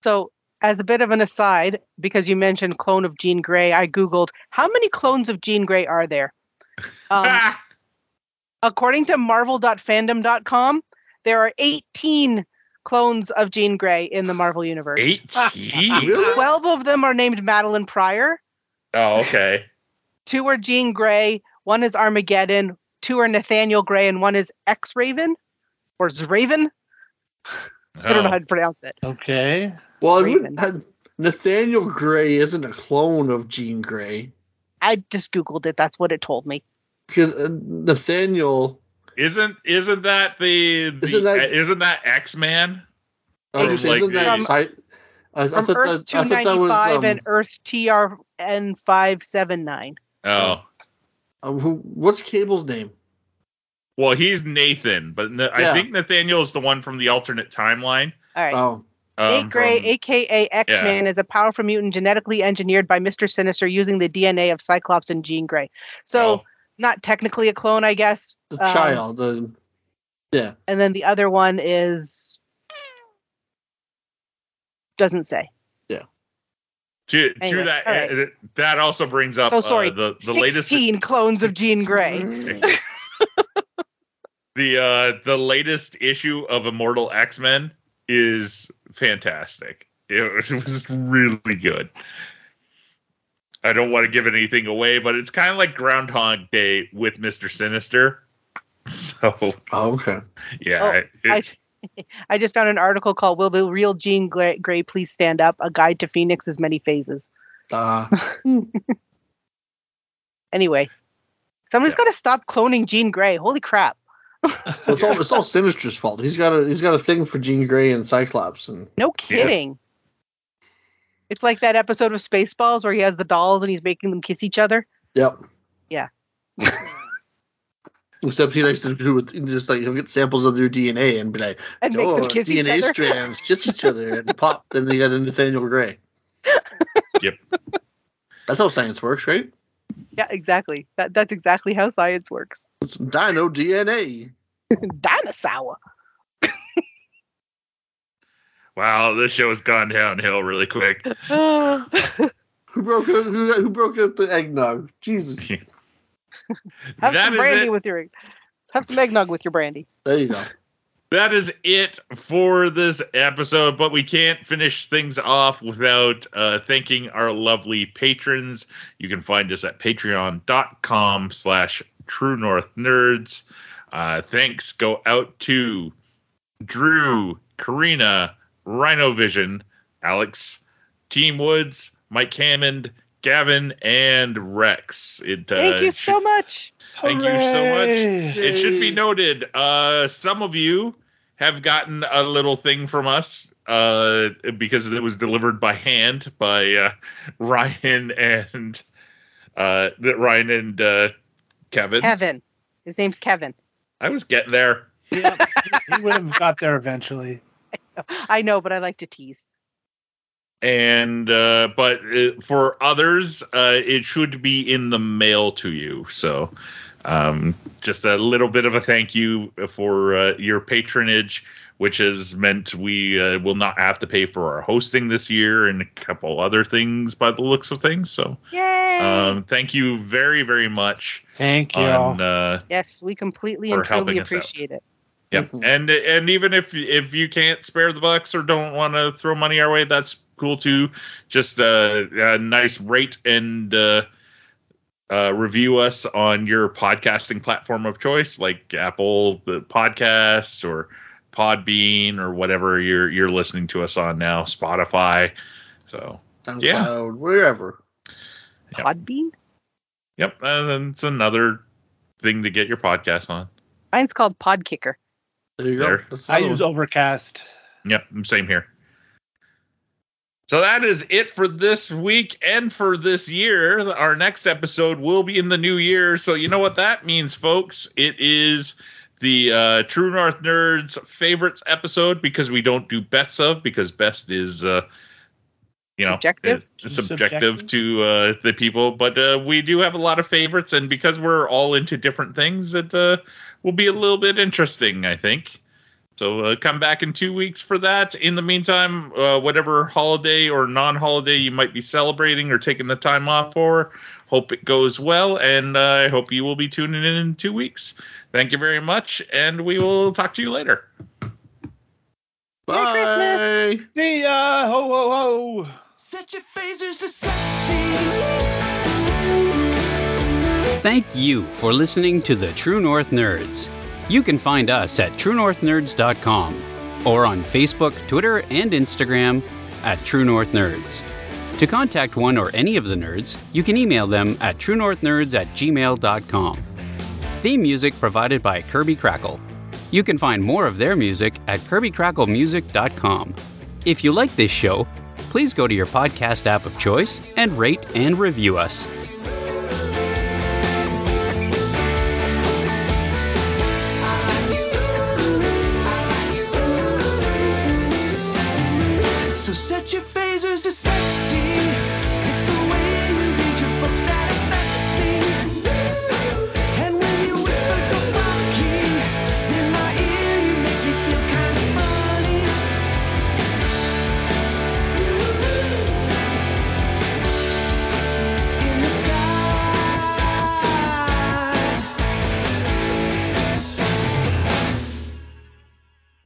So, as a bit of an aside, because you mentioned clone of Jean Grey, I googled how many clones of Jean Grey are there. Um, according to Marvel.fandom.com, there are 18 clones of Jean Grey in the Marvel universe. 18? Really? 12 of them are named Madelyne Pryor. Oh, okay. Two are Jean Grey. One is Armageddon. Two are Nathaniel Grey, and one is X Raven or Zraven. I don't know how Oh. to pronounce it. Okay. Well, would- Nathaniel Grey isn't a clone of Jean Grey I just googled it. That's what it told me. because uh, Nathaniel. Isn't isn't that the, the Isn't that- isn't that X Man? I Like gonna isn't the- that si- I, I From Earth that, I thought that 295 um, and Earth TRN 579. Oh, uh, who, what's Cable's name? Well, he's Nathan, but Na- I think Nathaniel is the one from the alternate timeline. All right. Oh, Nate um, Grey, from- aka X Man, is a powerful mutant genetically engineered by Mr. Sinister using the DNA of Cyclops and Jean Grey. So, Oh, not technically a clone, I guess. the Um, child. The, yeah. And then the other one is. Doesn't say. to, to Anyway, that all right. uh, that also brings up So sorry. uh, the the 16 latest clones of Jean Grey. the uh the latest issue of Immortal X Men is fantastic. It, it was really good. I don't want to give anything away, but it's kind of like Groundhog Day with Mister Sinister. So Oh, okay. yeah, Oh, it- I, I just found an article called "Will the Real Jean Grey, Grey Please Stand Up? A Guide to Phoenix's Many Phases." Uh, Anyway, somebody's Yeah. got to stop cloning Jean Grey. Holy crap! Well, it's all it's all Sinister's fault. He's got a he's got a thing for Jean Grey and Cyclops, and No kidding. It's like that episode of Spaceballs where he has the dolls and he's making them kiss each other. yep. Yeah. Except he likes to do with just like he'll get samples of their DNA and be like, And make oh, them kiss each DNA other. strands kiss each other and pop. Then they got a Nathaniel Grey. Yep. That's how science works, right? Yeah, exactly. That that's exactly how science works. It's dino DNA. Dinosaur. wow, this show has gone downhill really quick. Ah. Who broke out, who, who broke out the eggnog? Jesus. That some brandy with your. Have some eggnog with your brandy. There you go. That is it for this episode but we can't finish things off without uh, thanking our lovely patrons you can find us at patreon.com slash true north nerds uh, thanks go out to drew karina rhino vision alex team woods mike hammond gavin and rex it uh, Thank you so much. Thank you so much. It should be noted, uh, some of you have gotten a little thing from us uh, because it was delivered by hand by uh, Ryan and uh, that Ryan and uh, Kevin. Kevin. His name's Kevin. I was getting there. Yeah, he would have got there eventually. I know, but I like to tease. and uh, but uh, for others, uh, it should be in the mail to you. So, um, just a little bit of a thank you for uh, your patronage, which has meant we uh, will not have to pay for our hosting this year and a couple other things by the looks of things. So, Yay! um, thank you very very much Thank you. on. Uh, yes, we completely and truly helping out. appreciate it. Yep. Mhm. And and even if if you can't spare the bucks or don't want to throw money our way, that's cool too. Just uh, a nice rate and uh, uh, review us on your podcasting platform of choice, like Apple the podcasts or Podbean or whatever you're you're listening to us on now, Spotify. So SoundCloud, Yeah. wherever. Yep. Podbean? yep, and then it's another thing to get your podcast on. Mine's called Podkicker. There you go. There. That's I another use. Overcast. Yep, same here. So that is it for this week and for this year. Our next episode will be in the new year. So you know what that means, folks? It is the uh, True North Nerds favorites episode because we don't do best of because best is uh, you know Subjective? subjective, Subjective. to uh, the people. But uh, we do have a lot of favorites, and because we're all into different things, it uh, will be a little bit interesting, I think. So uh, come back in two weeks for that. In the meantime, uh, whatever holiday or non-holiday you might be celebrating or taking the time off for, hope it goes well, and uh, I hope you will be tuning in in two weeks. Thank you very much, and we will talk to you later. Bye. See ya. Ho ho ho. Set your phasers to sexy. Thank you for listening to the True North Nerds. You can find us at truenorthnerds.com or on Facebook, Twitter, and Instagram at True North Nerds. To contact one or any of the nerds, you can email them at truenorthnerds at gmail.com. Theme music provided by Kirby Krackle. You can find more of their music at kirbykracklemusic.com. If you like this show, please go to your podcast app of choice and rate and review us.